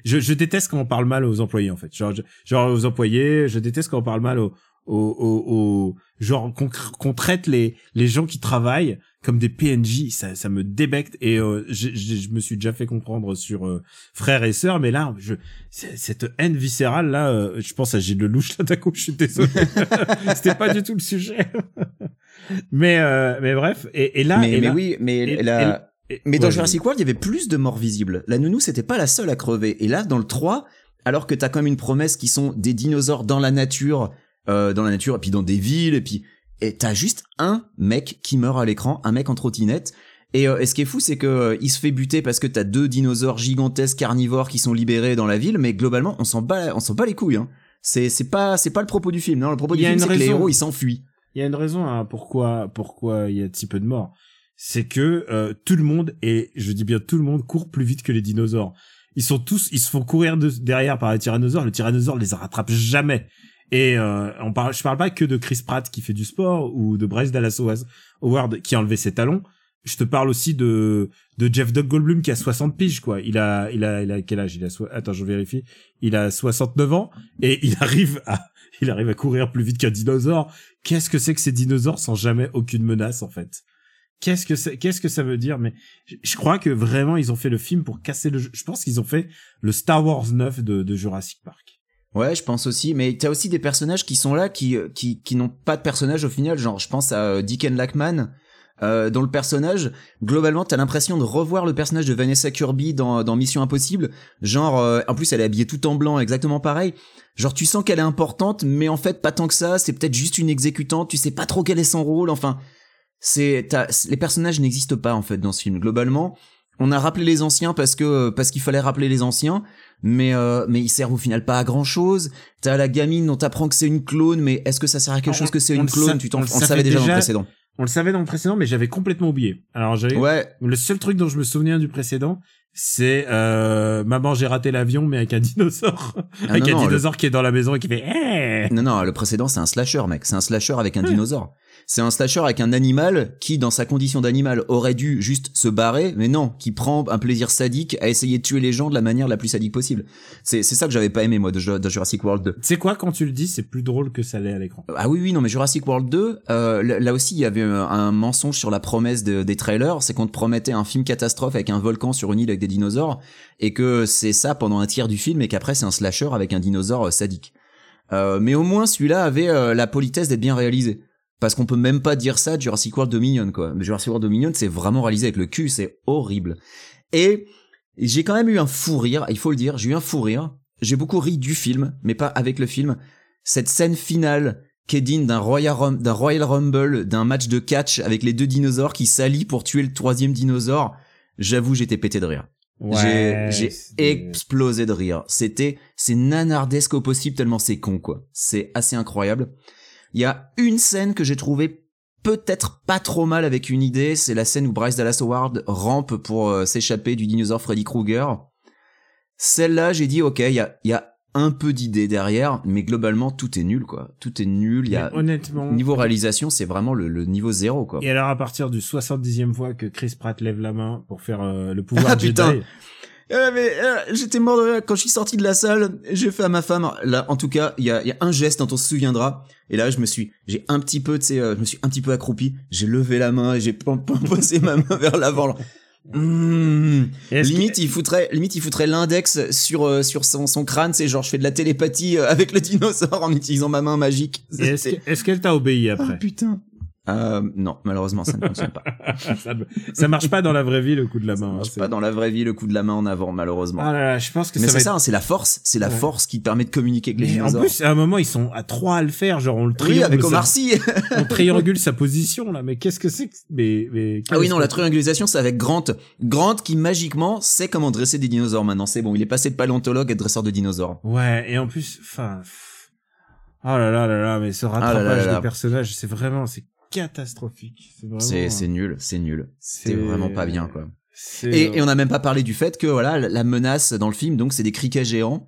je, je déteste quand on parle mal aux employés en fait. Genre je- genre aux employés je déteste quand on parle mal aux aux, aux, aux- genre qu'on qu'on traite les les gens qui travaillent comme des PNJ ça ça me débecte. Et euh, j'ai- je me suis déjà fait comprendre sur euh, frères et sœurs mais là je cette haine viscérale là euh, je pense à Gilles Lelouch là d'un coup je suis désolé. C'était pas du tout le sujet. Mais euh, mais bref. Et, et là mais, et mais là- oui, mais et- la- Mais dans ouais, Jurassic World, il y avait plus de morts visibles. La nounou, c'était pas la seule à crever. Et là, dans le 3, alors que t'as quand même une promesse qui sont des dinosaures dans la nature, euh, dans la nature, et puis dans des villes, et puis, et t'as juste un mec qui meurt à l'écran, un mec en trottinette. Et, euh, et ce qui est fou, c'est que euh, il se fait buter parce que t'as deux dinosaures gigantesques carnivores qui sont libérés dans la ville, mais globalement, on s'en bat, on s'en bat les couilles. Hein. C'est c'est pas c'est pas le propos du film. Non, le propos du film, c'est que les héros ils s'enfuient. Il y a une raison à pourquoi pourquoi il y a si peu de morts? C'est que euh, tout le monde et je dis bien tout le monde court plus vite que les dinosaures. Ils sont tous, ils se font courir de- derrière par les tyrannosaures. Le tyrannosaure les rattrape jamais. Et euh, on parle, je parle pas que de Chris Pratt qui fait du sport ou de Bryce Dallas Howard qui a enlevé ses talons. Je te parle aussi de de Jeff Doug Goldblum qui a 60 piges quoi. Il a il a il a quel âge? Il a so- attends je vérifie. Il a 69 ans et il arrive à il arrive à courir plus vite qu'un dinosaure. Qu'est-ce que c'est que ces dinosaures sans jamais aucune menace en fait? Qu'est-ce que c'est qu'est-ce que ça veut dire? Mais je, crois que vraiment ils ont fait le film pour casser le jeu. Je pense qu'ils ont fait le Star Wars 9 de, de Jurassic Park. Ouais, je pense aussi. Mais t'as aussi des personnages qui sont là, qui euh, qui qui n'ont pas de personnage au final. Genre, je pense à euh, Deacon Lackman. Euh, dans le personnage, globalement, t'as l'impression de revoir le personnage de Vanessa Kirby dans, dans Mission Impossible. Genre, euh, en plus, elle est habillée tout en blanc, exactement pareil. Genre, tu sens qu'elle est importante, mais en fait, pas tant que ça. C'est peut-être juste une exécutante. Tu sais pas trop quel est son rôle. Enfin, c'est, les personnages n'existent pas en fait dans ce film. Globalement, on a rappelé les anciens parce que parce qu'il fallait rappeler les anciens, mais euh, mais ils servent au final pas à grand chose. T'as la gamine dont t'apprends que c'est une clone, mais est-ce que ça sert à quelque On- chose que c'est une clone? Tu t'en, on on, le savait déjà dans le précédent. On le savait dans le précédent, mais j'avais complètement oublié. Alors j'avais Ouais, le seul truc dont je me souviens du précédent, c'est euh, maman j'ai raté l'avion, mais avec un dinosaure, Ah avec non, un non, le- dinosaure qui est dans la maison et qui fait. Eh Non, non, le précédent, c'est un slasher, mec. C'est un slasher avec un dinosaure. C'est un slasher avec un animal qui, dans sa condition d'animal, aurait dû juste se barrer, mais non, qui prend un plaisir sadique à essayer de tuer les gens de la manière la plus sadique possible. C'est, c'est ça que j'avais pas aimé, moi, de, Ju- de Jurassic World 2. Tu sais quoi, quand tu le dis, c'est plus drôle que ça l'est à l'écran? Ah oui, oui, non, mais Jurassic World 2, euh, là là aussi, il y avait un, un mensonge sur la promesse de- des trailers, c'est qu'on te promettait un film catastrophe avec un volcan sur une île avec des dinosaures, et que c'est ça pendant un tiers du film, et qu'après c'est un slasher avec un dinosaure euh, sadique. Euh, mais au moins, celui-là avait euh, la politesse d'être bien réalisé. Parce qu'on peut même pas dire ça de Jurassic World Dominion, quoi. Mais Jurassic World Dominion, c'est vraiment réalisé avec le cul, c'est horrible. Et j'ai quand même eu un fou rire, il faut le dire, j'ai eu un fou rire. J'ai beaucoup ri du film, mais pas avec le film. Cette scène finale qui est digne d'un Royal, Rum- d'un Royal Rumble, d'un match de catch avec les deux dinosaures qui s'allient pour tuer le troisième dinosaure. J'avoue, j'étais pété de rire. j'ai explosé de rire. C'était c'est nanardesque au possible tellement c'est con quoi. C'est assez incroyable. Il y a une scène que j'ai trouvée peut-être pas trop mal avec une idée, c'est la scène où Bryce Dallas Howard rampe pour euh, s'échapper du dinosaure Freddy Krueger. Celle-là, j'ai dit OK, il y a y a un peu d'idée derrière, mais globalement tout est nul quoi. Tout est nul, il y a Mais honnêtement. niveau réalisation, c'est vraiment le, le niveau zéro quoi. Et alors à partir du 70e fois que Chris Pratt lève la main pour faire euh, le pouvoir Ah, Jedi, putain. Euh, mais euh, j'étais mort de rire quand je suis sorti de la salle. J'ai fait à ma femme. Là, en tout cas, il y a, y a un geste dont on se souviendra. Et là, je me suis, j'ai un petit peu, tu sais, euh, je me suis un petit peu accroupi. J'ai levé la main et j'ai posé ma main vers l'avant. Mmh. Limite, il foutrait, limite, il foutrait l'index sur euh, sur son, son crâne. C'est genre, je fais de la télépathie euh, avec le dinosaure en utilisant ma main magique. Est-ce qu'elle t'a obéi après? Putain. Euh, non, malheureusement, ça ne fonctionne pas. ça, ça marche pas dans la vraie vie le coup de la Ça main. hein, marche pas dans la vraie vie le coup de la main en avant, malheureusement. Ah là là, je pense que Mais ça c'est ça, hein, c'est la force, c'est la Ouais. force qui permet de communiquer avec les Mais en plus, à un moment, ils sont à trois à le faire, genre on le oui, triangule, avec sa- Omar Sy. on triangule sa position là. Mais qu'est-ce que c'est que... Mais, mais ah oui, non, la truc triangulisation, c'est avec Grant. Grant qui magiquement sait comment dresser des dinosaures maintenant. C'est bon, il est passé de paléontologue à dresseur de dinosaures. Ouais, et en plus, enfin, oh là là là là, mais ce là rattrapage là là là. des personnages, c'est vraiment, c'est catastrophique. C'est vraiment. C'est nul, c'est nul. C'est vraiment pas bien, quoi. Et, et on n'a même pas parlé du fait que voilà, la- menace dans le film, donc c'est des criquets géants.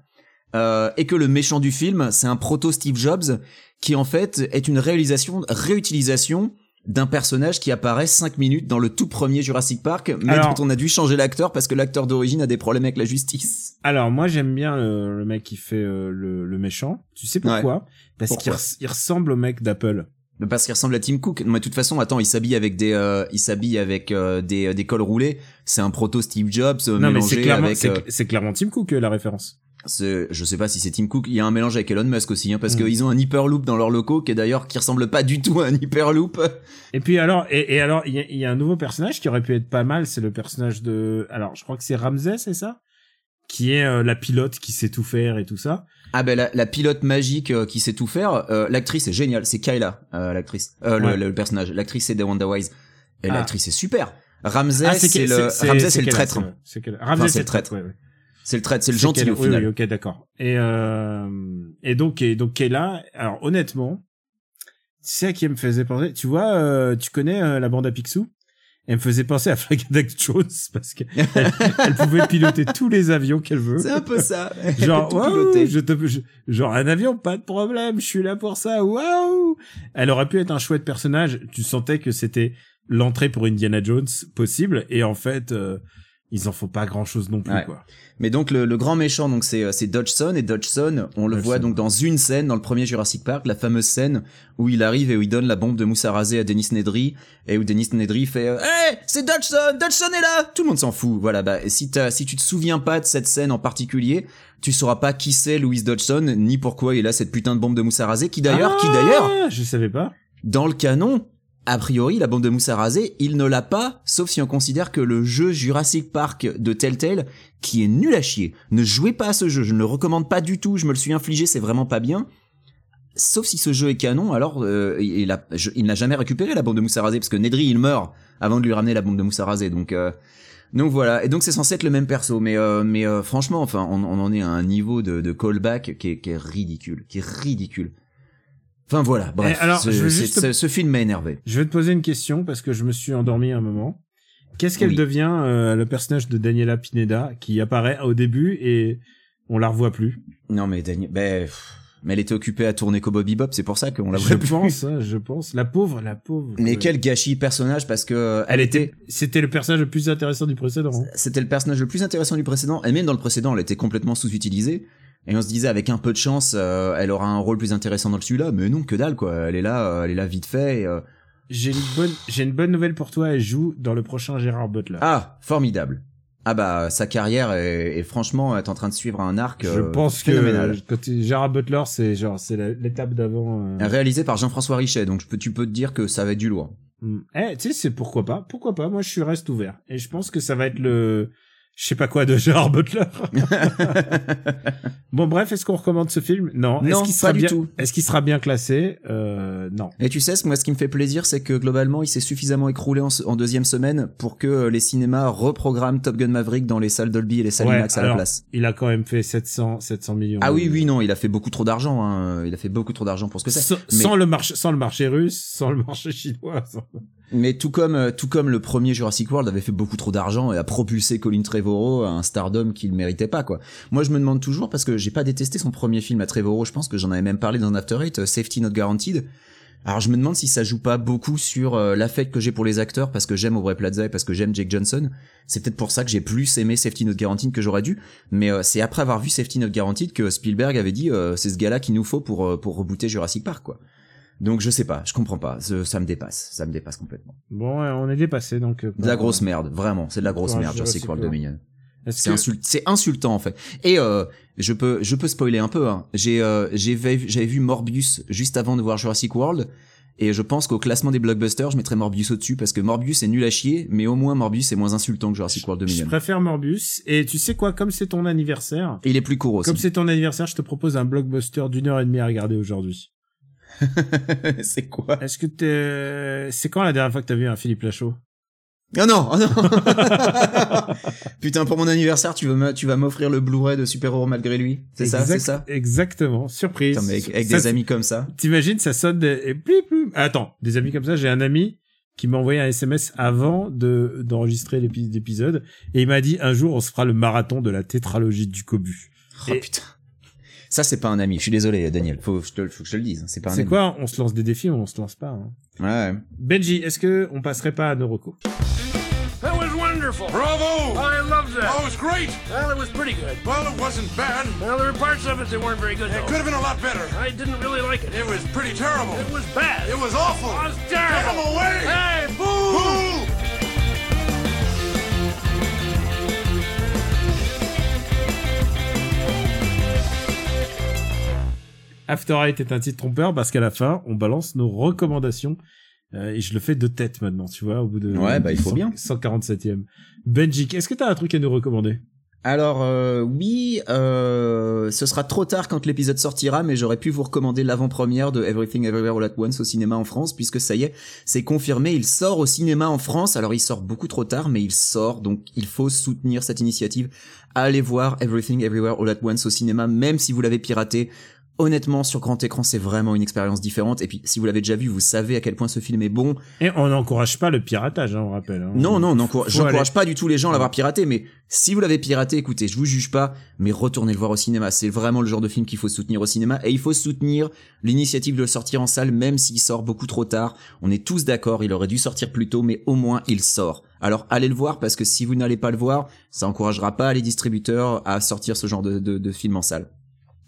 Euh, et que le méchant du film, c'est un proto Steve Jobs qui en fait est une réalisation, réutilisation d'un personnage qui apparaît 5 minutes dans le tout premier Jurassic Park, mais Alors- dont on a dû changer l'acteur parce que l'acteur d'origine a des problèmes avec la justice. Alors moi j'aime bien le, le mec qui fait euh, le, le méchant. Tu sais pourquoi? Parce qu'il res- ressemble au mec d'Apple. Parce qu'il ressemble à Tim Cook. Mais de toute façon, attends, il s'habille avec des, euh, il s'habille avec euh, des, des cols roulés. C'est un proto Steve Jobs euh, mais mélangé c'est clairement, avec. c'est euh, c'est clairement Tim Cook euh, la référence. c'est- je sais pas si c'est Tim Cook. Il y a un mélange avec Elon Musk aussi, hein, parce Mm. qu'ils ont un hyperloop dans leurs locaux qui est d'ailleurs qui ressemble pas du tout à un hyperloop. Et puis alors, et, et alors il y y a un nouveau personnage qui aurait pu être pas mal. C'est le personnage de, alors je crois que c'est Ramsey, c'est ça? Qui est euh, la pilote qui sait tout faire et tout ça. Ah ben la, la pilote magique euh, qui sait tout faire. euh, l'actrice est géniale. C'est Kyla, euh, l'actrice. Euh, le- Ouais. le, le personnage. L'actrice c'est Wanda Wise. Et Ah. l'actrice est super. Ramsey, Ah, c'est le c'est- Ramsey, c'est le traître. c'est- C'est Ramsey, c'est le traître. C'est le traître, c'est le C'est gentil au final. Oui, oui, ok, d'accord. Et euh, et donc et donc Kayla, alors honnêtement, sais à qui elle me faisait penser? Tu vois, euh, tu connais euh, la bande à Picsou? Elle me faisait penser à Flagadac Jones parce qu'elle elle pouvait piloter tous les avions qu'elle veut. C'est un peu ça. Genre, waouh, je te, je- genre un avion, pas de problème, je suis là pour ça, waouh. Elle aurait pu être un chouette personnage. Tu sentais que c'était l'entrée pour Indiana Jones possible, et en fait, euh, ils en font pas grand chose non plus, Ouais. quoi. Mais donc le, le grand méchant donc c'est euh, c'est Dodgson et Dodgson on le Dodgson. voit donc dans une scène dans le premier Jurassic Park la fameuse scène où il arrive et où il donne la bombe de mousse à raser à Dennis Nedry et où Dennis Nedry fait euh, Hey c'est Dodgson Dodgson est là tout le monde s'en fout voilà bah si t'as si tu te souviens pas de cette scène en particulier tu sauras pas qui c'est Louis Dodgson ni pourquoi il a cette putain de bombe de mousse à raser qui d'ailleurs qui d'ailleurs Ah, je savais pas. dans le canon, a priori, la bombe de mousse à raser, il ne l'a pas, sauf si on considère que le jeu Jurassic Park de Telltale, qui est nul à chier, ne jouez pas à ce jeu, je ne le recommande pas du tout, je me le suis infligé, c'est vraiment pas bien. Sauf si ce jeu est canon, alors euh, il, a- il n'a jamais récupéré la bombe de mousse à raser, parce que Nedry, il meurt avant de lui ramener la bombe de mousse à raser, donc... euh, donc voilà, et donc c'est censé être le même perso, mais euh, mais euh, franchement, enfin, on, on en est à un niveau de, de callback qui est, qui est ridicule, qui est ridicule. Enfin voilà, bref, alors, ce, je veux c'est- juste- ce- ce film m'a énervé. Je vais te poser une question parce que je me suis endormi un moment. Qu'est-ce qu'elle Oui. devient, euh, le personnage de Daniela Pineda, qui apparaît au début et on la revoit plus? Non mais Daniel, ben, mais elle était occupée à tourner Cowboy Bebop, c'est pour ça qu'on la Je voit plus. pense, hein, je pense. La pauvre, la pauvre. Mais quel gâchis personnage parce que Elle était, c'était le personnage le plus intéressant du précédent. hein. c'était le personnage le plus intéressant du précédent et même dans le précédent, elle était complètement sous-utilisée. Et on se disait avec un peu de chance, euh, elle aura un rôle plus intéressant dans le celui-là, mais non que dalle quoi. Elle est là, euh, elle est là vite fait. euh, J'ai une bonne, j'ai une bonne nouvelle pour toi. Elle joue dans le prochain Gérard Butler. Ah, formidable. Ah bah sa carrière est, est franchement est en train de suivre un arc je euh, pense que quand tu- Gérard Butler, c'est genre, c'est l'étape d'avant. euh. Réalisé par Jean-François Richet, donc tu peux te dire que ça va être du lourd. Hmm. Eh, tu sais, c'est pourquoi pas, pourquoi pas. Moi, je suis reste ouvert. Et je pense que ça va être le, je sais pas quoi de Gérard Butler. bon, bref, est-ce qu'on recommande ce film? Non. Non, est-ce qu'il pas sera du bien, tout. Est-ce qu'il sera bien classé? Euh, Non. Et tu sais, ce- moi, ce qui me fait plaisir, c'est que globalement, il s'est suffisamment écroulé en, deuxième semaine pour que euh, les cinémas reprogramment Top Gun Maverick dans les salles Dolby et les salles Ouais, IMAX à la place. Il a quand même fait 700, 700 millions. Ah oui, oui, non, il a fait beaucoup trop d'argent. Hein. Il a fait beaucoup trop d'argent pour ce que c'est. Sans, Mais- sans le marché, sans le marché russe, sans le marché chinois. sans- Mais tout comme, euh, tout comme le premier Jurassic World avait fait beaucoup trop d'argent et a propulsé Colin Trevorrow à un stardom qu'il méritait pas, quoi. Moi, je me demande toujours, parce que j'ai pas détesté son premier film à Trevorrow, je pense que j'en avais même parlé dans After Eight, euh, Safety Not Guaranteed. Alors, je me demande si ça joue pas beaucoup sur euh, l'affect que j'ai pour les acteurs, parce que j'aime Aubrey Plaza et parce que j'aime Jake Johnson. C'est peut-être pour ça que j'ai plus aimé Safety Not Guaranteed que j'aurais dû. Mais c'est après avoir vu Safety Not Guaranteed que Spielberg avait dit, euh, c'est ce gars-là qu'il nous faut pour, pour rebooter Jurassic Park, quoi. Donc, je sais pas, je comprends pas. Ça me dépasse. Ça me dépasse complètement. Bon, on est dépassé, donc. euh, De la grosse merde, vraiment, c'est de la grosse merde, Jurassic World. Dominion. C'est que- insultant en fait. Et euh, je peux je peux spoiler un peu. Hein. J'ai euh, j'ai vu- j'avais vu Morbius juste avant de voir Jurassic World. Et je pense qu'au classement des blockbusters, je mettrais Morbius au-dessus parce que Morbius est nul à chier, mais au moins Morbius est moins insultant que Jurassic World Je Dominion. préfère Morbius. Et tu sais quoi, comme c'est ton anniversaire, Et il est plus court aussi. comme c'est ton anniversaire, je te propose un blockbuster d'une heure et demie à regarder aujourd'hui. c'est quoi? Est-ce que t'es, c'est quand la dernière fois que t'as vu un Philippe Lachaud? Oh non, oh non. Putain, pour mon anniversaire, tu veux tu vas m'offrir le Blu-ray de Super Héros malgré lui. C'est ça, c'est ça? Exactement. Surprise. Putain, mais avec, avec Ça, des amis comme ça. T'imagines, ça sonne des... et plip, plip. Attends, des amis comme ça, j'ai un ami qui m'a envoyé un SMS avant de d'enregistrer l'épi- l'épisode et il m'a dit un jour on se fera le marathon de la tétralogie du Cobu. Oh Et- putain. Ça, c'est pas un ami. Je suis désolé, Daniel. Faut, je te- faut que je te le dise. C'est pas un C'est quoi On se lance des défis ou on se lance pas hein Ouais. Benji, est-ce que on passerait pas à Noroko? That was wonderful. Bravo! I loved that. Oh, it was great! Well, it was pretty good. Well, it wasn't bad. Well, there were parts of it that weren't very good, It though. could have been a lot better. I didn't really like it. It was pretty terrible. It was bad. It was awful. It was Get terrible. him away! Hey, boo! After Eight est un titre trompeur parce qu'à la fin, on balance nos recommandations. Euh, et je le fais de tête maintenant, tu vois, au bout de Ouais, bah, il faut du bien. 147e. Benji, est-ce que t'as un truc à nous recommander? Alors euh, oui, euh, ce sera trop tard quand l'épisode sortira, mais j'aurais pu vous recommander l'avant-première de Everything Everywhere All at Once au cinéma en France, puisque ça y est, c'est confirmé, il sort au cinéma en France. Alors il sort beaucoup trop tard, mais il sort, donc il faut soutenir cette initiative. Allez voir Everything Everywhere All at Once au cinéma, même si vous l'avez piraté. Honnêtement, sur grand écran, c'est vraiment une expérience différente. Et puis, si vous l'avez déjà vu, vous savez à quel point ce film est bon. Et on n'encourage pas le piratage, hein, on rappelle. hein. Non, non, j'encourage pas du tout les gens à l'avoir piraté, mais si vous l'avez piraté, écoutez, je vous juge pas, mais retournez le voir au cinéma. C'est vraiment le genre de film qu'il faut soutenir au cinéma, et il faut soutenir l'initiative de le sortir en salle, même s'il sort beaucoup trop tard. On est tous d'accord, il aurait dû sortir plus tôt, mais au moins il sort. Alors allez le voir, parce que si vous n'allez pas le voir, ça encouragera pas les distributeurs à sortir ce genre de, de, de film en salle.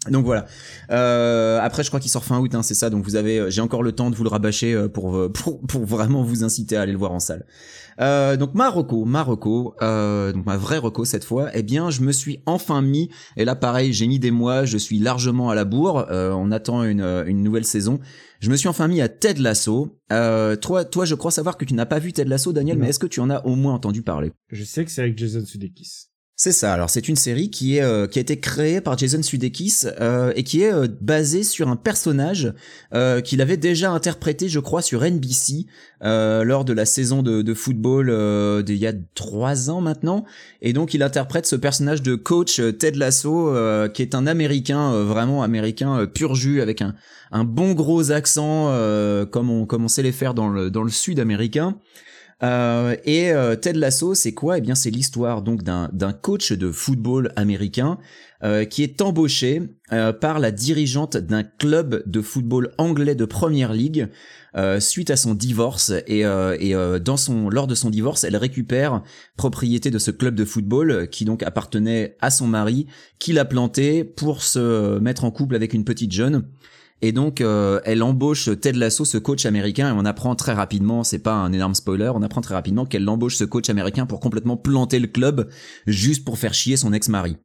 Donc voilà. Euh, après, je crois qu'il sort fin août, hein, c'est ça. Donc vous avez, j'ai encore le temps de vous le rabâcher euh, pour euh, pour pour vraiment vous inciter à aller le voir en salle. Euh, donc Marocco, Marocco, euh, donc ma vraie reco cette fois. Eh bien, je me suis enfin mis. Et là, pareil, j'ai mis des mois. Je suis largement à la bourre. Euh, on attend une euh, une nouvelle saison. Je me suis enfin mis à Ted Lasso. Euh, toi, toi, je crois savoir que tu n'as pas vu Ted Lasso, Daniel, Non. mais est-ce que tu en as au moins entendu parler? Je sais que c'est avec Jason Sudeikis. C'est ça. Alors c'est une série qui est euh, qui a été créée par Jason Sudeikis euh, et qui est euh, basée sur un personnage qu'il avait déjà interprété, je crois, sur NBC lors de la saison de, de football d'il y a trois ans maintenant. Et donc il interprète ce personnage de coach Ted Lasso, qui est un Américain vraiment américain pur jus avec un un bon gros accent comme on comme on sait les faire dans le dans le sud américain. Euh, et euh, Ted Lasso, c'est quoi? Eh bien, c'est l'histoire donc d'un coach de football américain euh, qui est embauché euh, par la dirigeante d'un club de football anglais de première ligue euh, suite à son divorce et, euh, et dans son lors de son divorce, elle récupère propriété de ce club de football qui donc appartenait à son mari, qui l'a planté pour se mettre en couple avec une petite jeune. Et donc, euh, elle embauche Ted Lasso, ce coach américain, et on apprend très rapidement, c'est pas un énorme spoiler, on apprend très rapidement qu'elle embauche ce coach américain pour complètement planter le club, juste pour faire chier son ex-mari.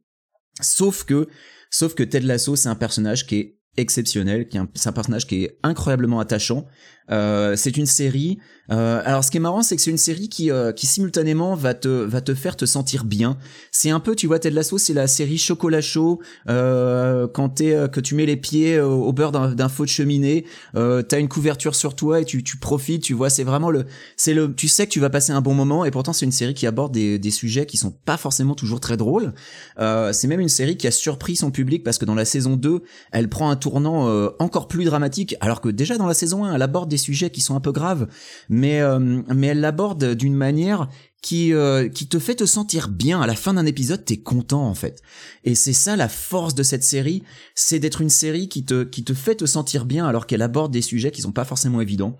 Sauf que, sauf que Ted Lasso, c'est un personnage qui est exceptionnel, qui est c'est un personnage qui est incroyablement attachant. Euh, c'est une série. euh, alors, ce qui est marrant, c'est que c'est une série qui, euh, qui simultanément va te, va te faire te sentir bien. C'est un peu, tu vois, Ted Lasso, c'est la série chocolat chaud euh, quand t'es, euh, que tu mets les pieds au beurre d'un, feu de cheminée. T'as une couverture sur toi et tu, tu profites. Tu vois, c'est vraiment le, c'est le, tu sais que tu vas passer un bon moment. Et pourtant, c'est une série qui aborde des, des sujets qui sont pas forcément toujours très drôles. C'est même une série qui a surpris son public parce que dans la saison 2, elle prend un tournant encore plus dramatique, alors que déjà dans la saison 1, elle aborde des sujets qui sont un peu graves, mais euh, mais elle l'aborde d'une manière qui euh, qui te fait te sentir bien à la fin d'un épisode, t'es content en fait. Et c'est ça la force de cette série, c'est d'être une série qui te qui te fait te sentir bien alors qu'elle aborde des sujets qui sont pas forcément évidents.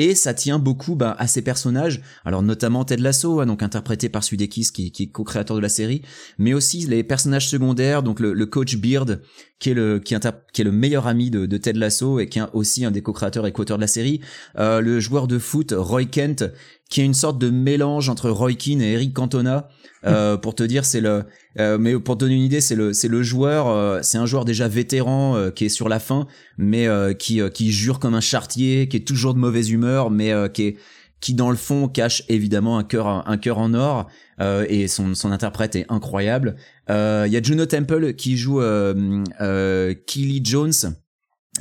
Et ça tient beaucoup bah, à ces personnages, alors notamment Ted Lasso, hein, donc interprété par Sudeikis qui, est co-créateur de la série, mais aussi les personnages secondaires, donc le, coach Beard, qui est le meilleur ami de, de Ted Lasso et qui est aussi un des co-créateurs et co-auteurs de la série, euh, le joueur de foot Roy Kent, qui est une sorte de mélange entre Roy Keane et Eric Cantona. Euh, pour te dire, c'est le, euh, mais pour te donner une idée, c'est le, c'est le joueur, euh, c'est un joueur déjà vétéran euh, qui est sur la fin, mais euh, qui, euh, qui jure comme un chartier, qui est toujours de mauvaise humeur, mais euh, qui est, qui dans le fond cache évidemment un cœur, un cœur en or. euh, et son, son interprète est incroyable. Euh, Il y a Juno Temple qui joue euh, euh, Keely Jones.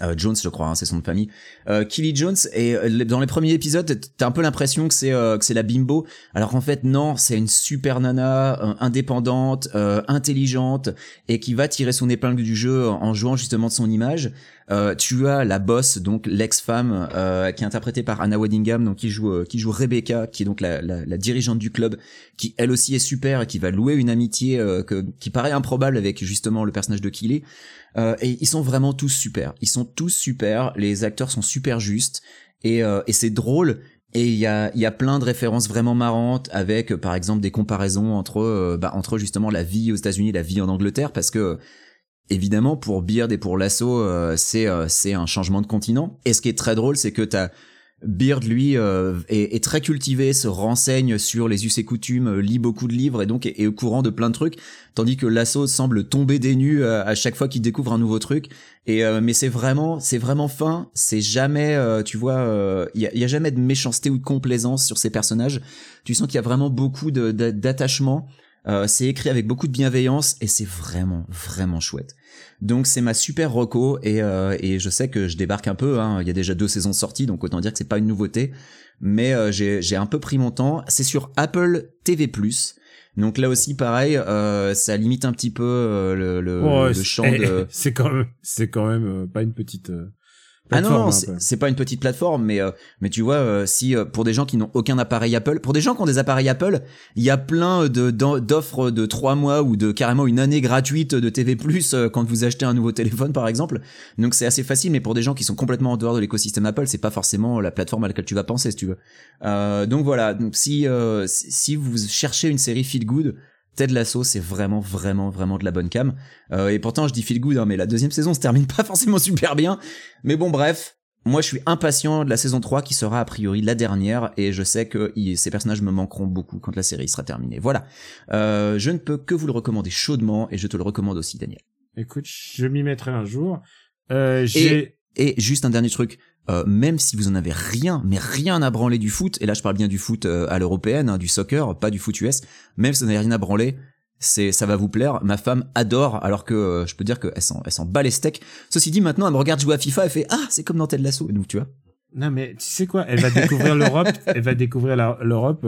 Euh, Jones, je crois, hein, c'est son de famille. Euh, Keely Jones et euh, dans les premiers épisodes, t'as un peu l'impression que c'est euh, que c'est la bimbo, alors qu'en fait non, c'est une super nana euh, indépendante, intelligente et qui va tirer son épingle du jeu en jouant justement de son image. Tu as la boss, donc l'ex-femme, qui est interprétée par Anna Waddingham, donc qui joue qui joue Rebecca, qui est donc la, la, la dirigeante du club, qui elle aussi est super et qui va louer une amitié que, qui paraît improbable avec justement le personnage de Keely. Euh, et ils sont vraiment tous super. Ils sont tous super. Les acteurs sont super justes et, euh, et c'est drôle. Et il y a, y a plein de références vraiment marrantes avec, euh, par exemple, des comparaisons entre, euh, bah, entre justement la vie aux États-Unis et la vie en Angleterre, parce que évidemment pour Beard et pour Lasso, euh, c'est c'est un changement de continent. Et ce qui est très drôle, c'est que t'as Beard, lui, euh, est, est très cultivé, se renseigne sur les us et coutumes, euh, lit beaucoup de livres et donc est, au courant de plein de trucs, tandis que Lasso semble tomber des nues euh, à chaque fois qu'il découvre un nouveau truc. Et euh, mais c'est vraiment, c'est vraiment fin. C'est jamais, euh, tu vois, il y, a, y a jamais de méchanceté ou de complaisance sur ces personnages. Tu sens qu'il y a vraiment beaucoup d'attachement. Euh, c'est écrit avec beaucoup de bienveillance et c'est vraiment vraiment chouette. Donc c'est ma super reco et euh, et je sais que je débarque un peu. Hein. Il y a déjà deux saisons sorties, donc autant dire que c'est pas une nouveauté. Mais euh, j'ai j'ai un peu pris mon temps. C'est sur Apple TV+. Donc là aussi pareil, euh, ça limite un petit peu euh, le, le, le champ de. C'est quand même, c'est quand même euh, pas une petite. Ah non, c'est pas une petite plateforme, mais euh, mais tu vois, euh, si euh, pour des gens qui n'ont aucun appareil Apple, pour des gens qui ont des appareils Apple, il y a plein de d'offres de trois mois ou de carrément une année gratuite de TV+ euh, quand vous achetez un nouveau téléphone par exemple. Donc c'est assez facile, mais pour des gens qui sont complètement en dehors de l'écosystème Apple, c'est pas forcément la plateforme à laquelle tu vas penser si tu veux. Euh, donc voilà, donc si euh, si si vous cherchez une série feel good. Ted Lasso, c'est vraiment, vraiment, vraiment de la bonne cam. Euh, et pourtant, je dis feel good, hein, mais la deuxième saison se termine pas forcément super bien. Mais bon, bref, moi, je suis impatient de la saison 3 qui sera a priori la dernière et je sais que ces personnages me manqueront beaucoup quand la série sera terminée. Voilà. Euh, je ne peux que vous le recommander chaudement et je te le recommande aussi, Daniel. Écoute, je m'y mettrai un jour. Euh, j'ai. Et juste un dernier truc. Euh, même si vous en avez rien, mais rien à branler du foot, et là je parle bien du foot euh, à l'européenne, hein, du soccer, pas du foot US, même si vous n'avez rien à branler, c'est ça va vous plaire. Ma femme adore, alors que euh, je peux dire qu'elle s'en, elle s'en bat les steaks. Ceci dit, maintenant elle me regarde jouer à FIFA, elle fait ah c'est comme dans Ted Lasso, donc tu vois. Non, mais tu sais quoi? Elle va découvrir l'Europe. Elle va découvrir la- l'Europe.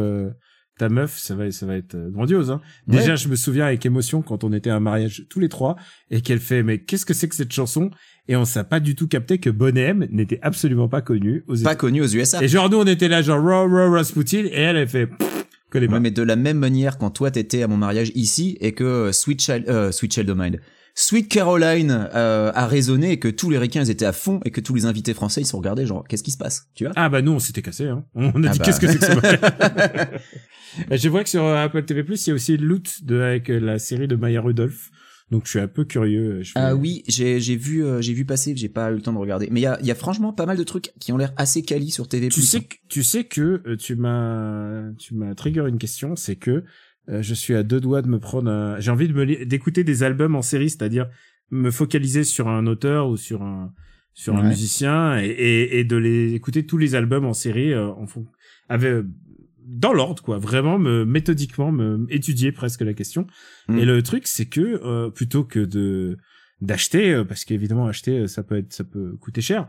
ta meuf, ça va, ça va être grandiose. Hein. Déjà, Ouais. je me souviens avec émotion quand on était à un mariage tous les trois et qu'elle fait mais qu'est-ce que c'est que cette chanson? Et on s'est pas du tout capté que Bonnet M n'était absolument pas connu aux Pas États- connu aux USA. Et genre nous on était là genre Raw Raw Rasputin et elle elle fait pff, connais pas. Ouais, mais de la même manière quand toi t'étais à mon mariage ici et que euh, Sweet Child, euh, Sweet Child of Mine, Sweet Caroline euh, a résonné et que tous les ricains ils étaient à fond et que tous les invités français ils se regardaient genre qu'est-ce qui se passe, tu vois? Ah bah nous on s'était cassé hein. On a Ah dit bah. qu'est-ce que c'est que ça Et Je vois que sur euh, Apple TV+, il y a aussi Loot de avec euh, la série de Maya Rudolph. Donc je suis un peu curieux. Je fais- Ah oui, j'ai j'ai vu euh, j'ai vu passer, j'ai pas eu le temps de regarder. Mais il y a il y a franchement pas mal de trucs qui ont l'air assez quali sur TV+. Tu sais que tu sais que euh, tu m'as tu m'as trigger une question, c'est que euh, je suis à deux doigts de me prendre un- j'ai envie de me li- d'écouter des albums en série, c'est-à-dire me focaliser sur un auteur ou sur un sur un musicien et, et, et de les écouter tous les albums en série euh, en fon- avec dans l'ordre quoi, vraiment me méthodiquement me étudier presque la question. Mm. Et le truc c'est que euh, plutôt que de d'acheter euh, parce qu'évidemment acheter euh, ça peut être ça peut coûter cher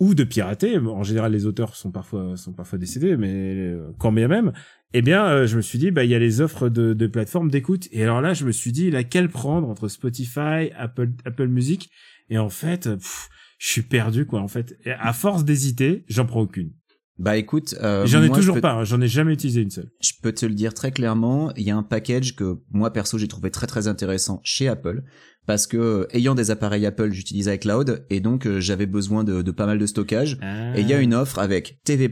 ou de pirater. En général, les auteurs sont parfois sont parfois décédés, mais euh, quand bien même, eh bien, euh, je me suis dit, bah, il y a les offres de, de plateformes d'écoute. Et alors là, je me suis dit, laquelle prendre entre Spotify, Apple, Apple Music? Et en fait, pff, je suis perdu, quoi. En fait, Et à force d'hésiter, j'en prends aucune. Bah écoute, euh, j'en ai moi, je toujours peux- pas. hein, J'en ai jamais utilisé une seule. Je peux te le dire très clairement, il y a un package que moi perso j'ai trouvé très très intéressant chez Apple parce que euh, ayant des appareils Apple, j'utilise iCloud et donc euh, j'avais besoin de, de pas mal de stockage. Et il y a une offre avec TV+,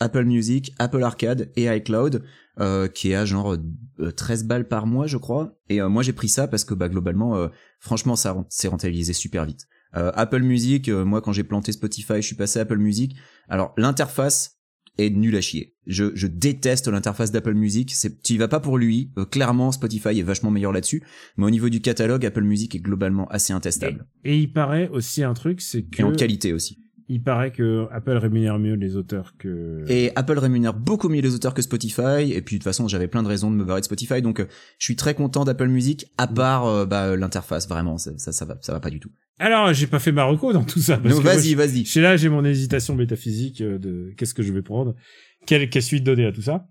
Apple Music, Apple Arcade et iCloud euh, qui est à genre euh, 13 balles par mois, je crois. Et euh, moi j'ai pris ça parce que bah globalement, euh, franchement, ça s'est rentabilisé super vite. Euh, Apple Music, euh, moi quand j'ai planté Spotify, je suis passé à Apple Music. Alors l'interface est nulle à chier. Je, je déteste l'interface d'Apple Music. C'est, tu y vas pas pour lui. Euh, clairement, Spotify est vachement meilleur là-dessus. Mais au niveau du catalogue, Apple Music est globalement assez intestable. Et il paraît aussi un truc, c'est que Et en qualité aussi. Il paraît que Apple rémunère mieux les auteurs que. Et Apple rémunère beaucoup mieux les auteurs que Spotify. Et puis de toute façon, j'avais plein de raisons de me barrer de Spotify. Donc euh, je suis très content d'Apple Music, à part euh, bah, l'interface. Vraiment, ça, ça, ça va, ça va pas du tout. Alors, j'ai pas fait ma reco dans tout ça. parce moi, vas-y, je- vas-y. Chez là, j'ai mon hésitation métaphysique euh, de qu'est-ce que je vais prendre, quelle, quelle suite donner à tout ça.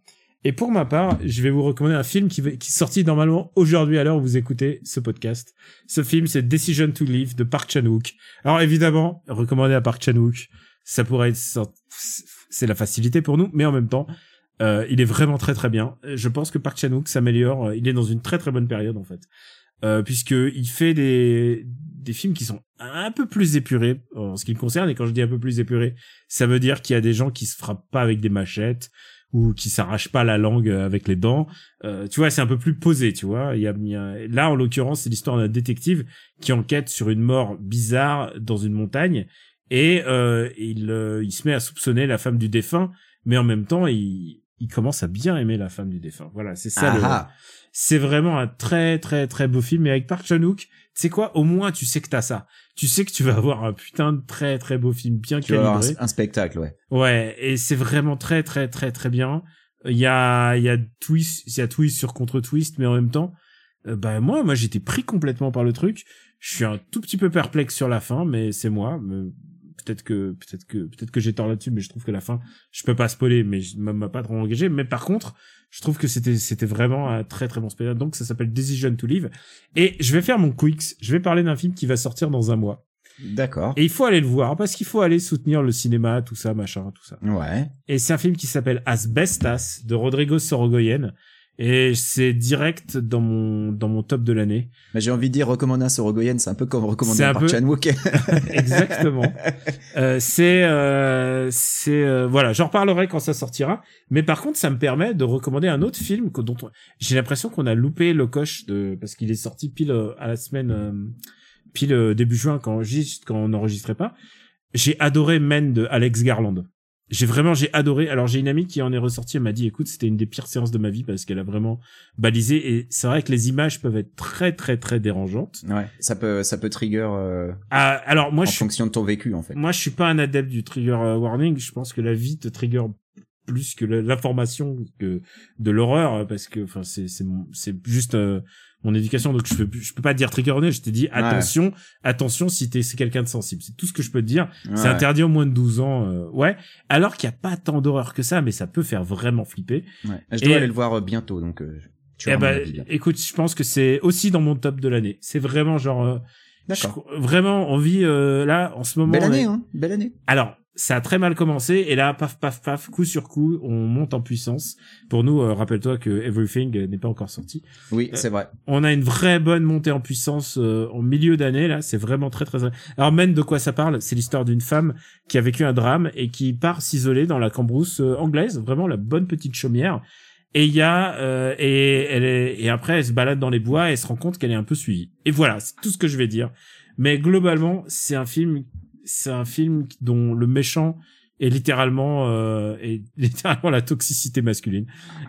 Et pour ma part, je vais vous recommander un film qui, est sorti normalement aujourd'hui à l'heure où vous écoutez ce podcast. Ce film, c'est Decision to Live de Park Chan-wook. Alors évidemment, recommandé à Park Chan-wook, ça pourrait être, c'est la facilité pour nous, mais en même temps, euh, il est vraiment très très bien. Je pense que Park Chan-wook s'améliore. euh, Il est dans une très très bonne période en fait, euh, puisque il fait des des films qui sont un peu plus épurés en ce qui me concerne. Et quand je dis un peu plus épurés, ça veut dire qu'il y a des gens qui se frappent pas avec des machettes ou qui s'arrachent pas la langue avec les dents. Euh, tu vois, c'est un peu plus posé, tu vois. Il y a, là, en l'occurrence, c'est l'histoire d'un détective qui enquête sur une mort bizarre dans une montagne et euh, il, euh, il se met à soupçonner la femme du défunt, mais en même temps, il, il commence à bien aimer la femme du défunt. Voilà, c'est ça. Ah le- ah. C'est vraiment un très très très beau film. Et avec Park Chan-wook, tu sais quoi? Au moins, tu sais que t'as ça. Tu sais que tu vas avoir un putain de très très beau film bien Tu vas avoir calibré. un, un spectacle, ouais. Ouais, et c'est vraiment très très très très bien. Il y a, il y a twist, il y a twist sur contre twist, mais en même temps, euh, bah moi, moi j'étais pris complètement par le truc. Je suis un tout petit peu perplexe sur la fin, mais c'est moi. mais Peut-être que, peut-être que, peut-être que j'ai tort là-dessus, mais je trouve que la fin, je peux pas spoiler, mais je m'a pas trop engagé. Mais par contre, je trouve que c'était, c'était vraiment un très très bon spectacle. Donc ça s'appelle Decision to Live. Et je vais faire mon quicks. Je vais parler d'un film qui va sortir dans un mois. D'accord. Et il faut aller le voir parce qu'il faut aller soutenir le cinéma, tout ça, machin, tout ça. Ouais. Et c'est un film qui s'appelle Asbestas de Rodrigo Sorogoyen. Et c'est direct dans mon dans mon top de l'année. Mais j'ai envie de dire recommander un Sorogoyen, c'est un peu comme recommander un Park peu- Chan-wook. Exactement. Euh, c'est euh, c'est euh, voilà, j'en reparlerai quand ça sortira. Mais par contre, ça me permet de recommander un autre film que, dont on- j'ai l'impression qu'on a loupé le coche de parce qu'il est sorti pile euh, à la semaine euh, pile euh, début juin quand on enregistre- quand on n'enregistrait pas. J'ai adoré Men de Alex Garland. J'ai vraiment j'ai adoré. Alors j'ai une amie qui en est ressortie, elle m'a dit écoute, c'était une des pires séances de ma vie parce qu'elle a vraiment balisé et c'est vrai que les images peuvent être très très très dérangeantes. ouais. Ça peut, ça peut trigger euh, Ah, alors moi en je suis fonction de ton vécu en fait. moi, je suis pas un adepte du trigger euh, warning. Je pense que la vie te trigger plus que l'information que de l'horreur parce que enfin c'est c'est c'est juste euh, mon éducation donc je peux je peux pas dire trigger warning je t'ai dit attention attention si t'es c'est quelqu'un de sensible c'est tout ce que je peux te dire c'est interdit au moins de 12 ans euh, ouais alors qu'il y a pas tant d'horreur que ça mais ça peut faire vraiment flipper Ouais. Je dois Et- aller le voir euh, bientôt, donc euh, tu eh bientôt. écoute je pense que c'est aussi dans mon top de l'année c'est vraiment genre euh, D'accord. vraiment on vit euh, là en ce moment Belle année, est- hein. Belle année. Alors, ça a très mal commencé et là, paf, paf, paf, coup sur coup, on monte en puissance. Pour nous, euh, rappelle-toi que Everything n'est pas encore sorti. Oui, Euh, c'est vrai. On a une vraie bonne montée en puissance euh, en milieu d'année là. C'est vraiment très très. Alors, Men, de quoi ça parle C'est l'histoire d'une femme qui a vécu un drame et qui part s'isoler dans la cambrousse euh, anglaise, vraiment la bonne petite chaumière. Et il y a euh, et elle est et après elle se balade dans les bois et elle se rend compte qu'elle est un peu suivie. Et voilà, c'est tout ce que je vais dire. Mais globalement, c'est un film c'est un film dont le méchant est littéralement euh, est littéralement la toxicité masculine.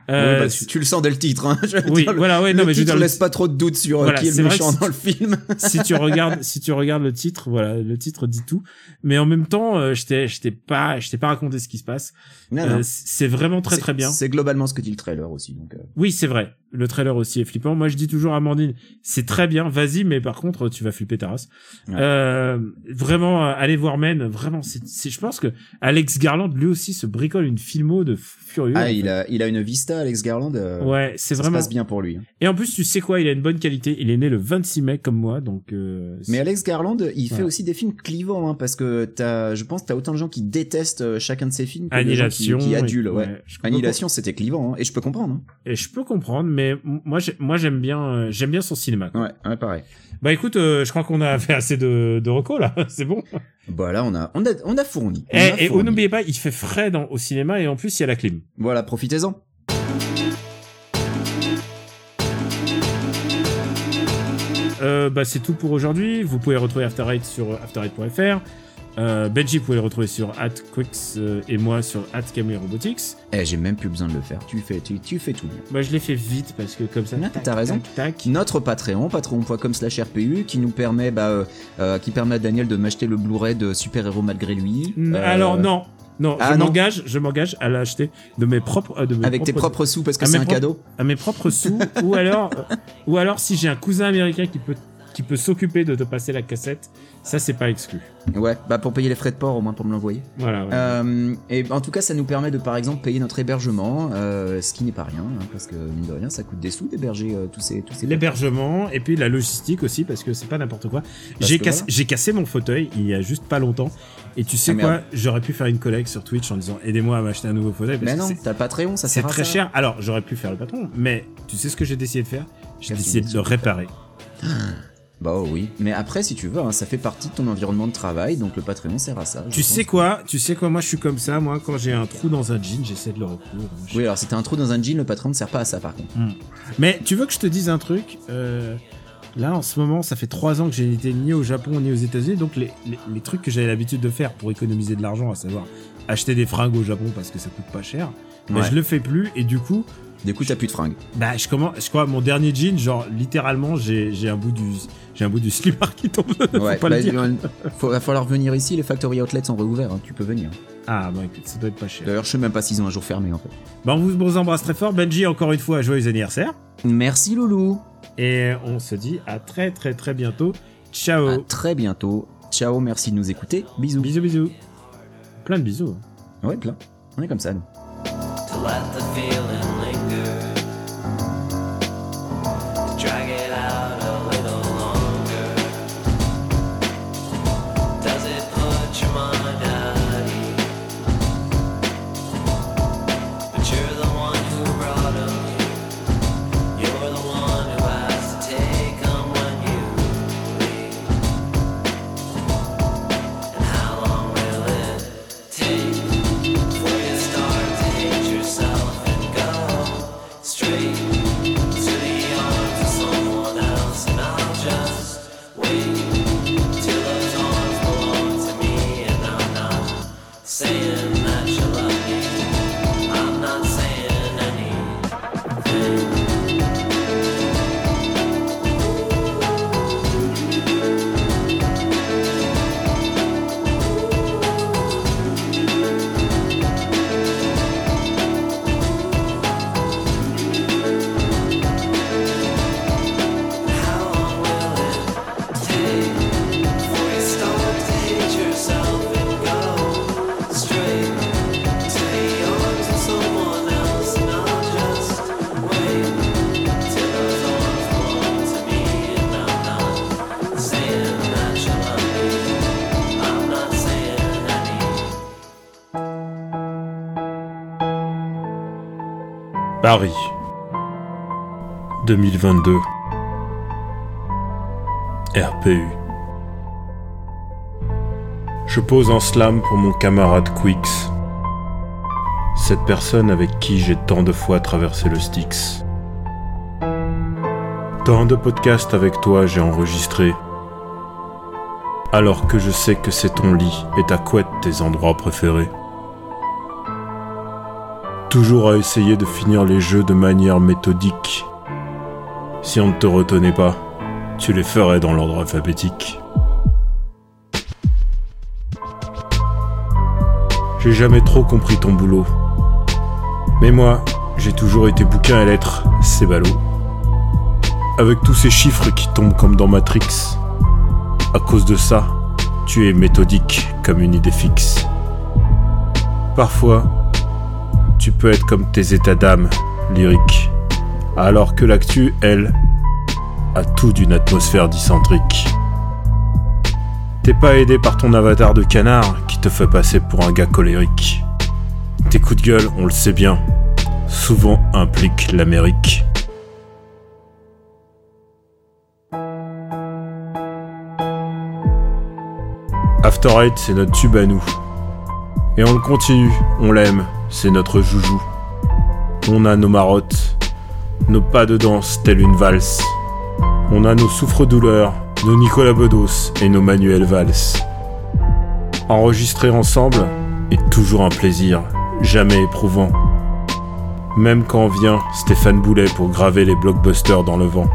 Euh, Oui, bah, tu, tu le sens dès le titre. Hein. Je oui, dire, voilà, ouais, non, mais je dire, laisse pas trop de doute sur euh, Voilà, qui est le méchant si dans le film. si tu regardes si tu regardes le titre voilà le titre dit tout mais en même temps euh, je t'ai je t'ai pas je t'ai pas raconté ce qui se passe Euh, c'est vraiment très très bien C'est globalement ce que dit le trailer aussi. Donc, euh, oui c'est vrai le trailer aussi est flippant moi je dis toujours à Amandine c'est très bien vas-y mais par contre tu vas flipper ta race Ouais. euh, vraiment euh, allez voir Men vraiment c'est je pense que Alex Garland lui aussi se bricole une filmo de furieux Ah, il fait. a, il a une vista, Alex Garland. euh, ouais c'est ça vraiment se passe bien pour lui. hein. et en plus tu sais quoi il a une bonne qualité il est né le 26 mai comme moi donc euh, Mais Alex Garland, il fait aussi des films clivants, hein, parce que t'as, je pense que t'as autant de gens qui détestent chacun de ses films que de gens qui, Annihilation qui adulent. Ouais. Annihilation, c'était clivant, hein, et je peux comprendre. hein. Et je peux comprendre, mais moi, moi j'aime bien, euh, j'aime bien son cinéma. quoi. Ouais, ouais, pareil. Bah écoute, euh, je crois qu'on a fait assez de, de recos là, c'est bon. Bah là, on a, on a, on a fourni. On Et, oh, n'oubliez pas, il fait frais dans, au cinéma et en plus il y a la clim. Voilà, profitez-en. Euh, bah c'est tout pour aujourd'hui. Vous pouvez retrouver After Eight sur after8.fr. Euh, Benji, vous pouvez le retrouver sur @quicks euh, et moi sur @camry_robotics. Eh, j'ai même plus besoin de le faire. Tu fais, tu, tu fais tout bien. Bah je l'ai fait vite parce que comme ça. T'as raison. Tac, tac. Notre Patreon, patreon.com slash RPU, qui nous permet, bah, euh, euh, qui permet à Daniel de m'acheter le Blu-ray de Super Héros malgré lui. Alors non, non, Ah, je m'engage, je m'engage à l'acheter de mes propres, de mes Avec tes propres sous parce que c'est un cadeau. à mes propres sous ou alors ou alors si j'ai un cousin américain qui peut qui peut s'occuper de te passer la cassette ça c'est pas exclu Ouais, bah pour payer les frais de port au moins pour me l'envoyer. voilà ouais. Euh, et en tout cas, ça nous permet de par exemple payer notre hébergement, euh, ce qui n'est pas rien, hein, parce que mine de rien, ça coûte des sous d'héberger euh, tous ces tous ces. l'hébergement et puis la logistique aussi parce que c'est pas n'importe quoi j'ai cassé, voilà. j'ai cassé mon fauteuil il y a juste pas longtemps et tu sais Ah, quoi? j'aurais pu faire une collecte sur Twitch en disant aidez-moi à m'acheter un nouveau fauteuil parce Mais que non, t'as Patreon, ça c'est très ça. cher alors j'aurais pu faire le patron mais tu sais ce que j'ai décidé de faire? J'ai décidé de le réparer Bah oh, oui, mais après si tu veux, hein, ça fait partie de ton environnement de travail, donc le Patreon sert à ça. tu pense. sais quoi? Tu sais quoi? Moi je suis comme ça moi quand j'ai un trou dans un jean j'essaie de le recoudre Oui, alors si t'as un trou dans un jean, le Patreon ne sert pas à ça par contre. Mais tu veux que je te dise un truc? Euh, Là, en ce moment, ça fait trois ans que j'ai été ni au Japon ni aux États-Unis, donc les, les, les trucs que j'avais l'habitude de faire pour économiser de l'argent, à savoir acheter des fringues au Japon parce que ça coûte pas cher, ben, Ouais. je le fais plus et du coup, Du coup, t'as plus de fringues. Bah, je commence, je crois, mon dernier jean, genre, littéralement, j'ai, j'ai un bout du, j'ai un bout du slipper qui tombe. Faut Ouais, pas bah, le dire. faut, va falloir venir ici. Les factory outlets sont réouverts. hein, Tu peux venir. Ah, bon, écoute, ça doit être pas cher. D'ailleurs, je sais même pas s'ils ont un jour fermé en fait. Bah, on vous, on vous embrasse très fort. Benji, encore une fois, joyeux anniversaire. Merci Loulou. Et on se dit à très, très, très bientôt. Ciao. À très bientôt. Ciao, merci de nous écouter. Bisous. Bisous, bisous. Plein de bisous. Ouais, plein. On est comme ça. nous. Paris 2022 RPU Je pose un slam pour mon camarade Quix. Cette personne avec qui j'ai tant de fois traversé le Styx. Tant de podcasts avec toi j'ai enregistré. Alors que je sais que c'est ton lit et ta couette tes endroits préférés. Toujours à essayer de finir les jeux de manière méthodique. Si on ne te retenait pas, tu les ferais dans l'ordre alphabétique. J'ai jamais trop compris ton boulot. Mais moi, j'ai toujours été bouquin à lettres, c'est ballot. Avec tous ces chiffres qui tombent comme dans Matrix. À cause de ça, tu es méthodique comme une idée fixe. Parfois, tu peux être comme tes états d'âme, lyriques. Alors que l'actu, elle, a tout d'une atmosphère dysentrique. T'es pas aidé par ton avatar de canard qui te fait passer pour un gars colérique. Tes coups de gueule, on le sait bien, souvent impliquent l'Amérique. After Eight, c'est notre tube à nous. Et on le continue, on l'aime, c'est notre joujou. On a nos marottes, nos pas de danse telle une valse. On a nos souffres-douleurs, nos Nicolas Bedos et nos Manuel Valls. Enregistrer ensemble est toujours un plaisir, jamais éprouvant. Même quand vient Stéphane Boulet pour graver les blockbusters dans le vent.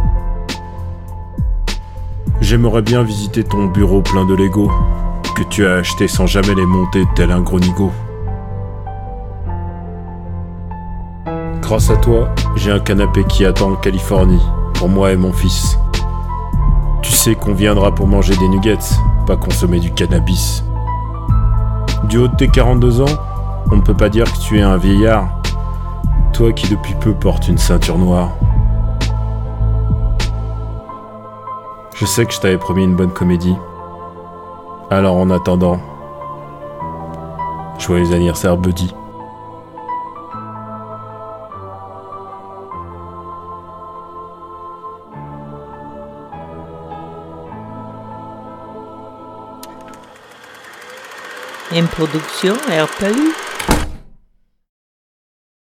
J'aimerais bien visiter ton bureau plein de Lego, que tu as acheté sans jamais les monter tel un gros nigo. Grâce à toi, j'ai un canapé qui attend en Californie, pour moi et mon fils. Tu sais qu'on viendra pour manger des nuggets, pas consommer du cannabis. Du haut de tes 42 ans, on ne peut pas dire que tu es un vieillard. Toi qui depuis peu portes une ceinture noire. Je sais que je t'avais promis une bonne comédie. Alors en attendant, joyeux anniversaire Buddy. Une production RPU.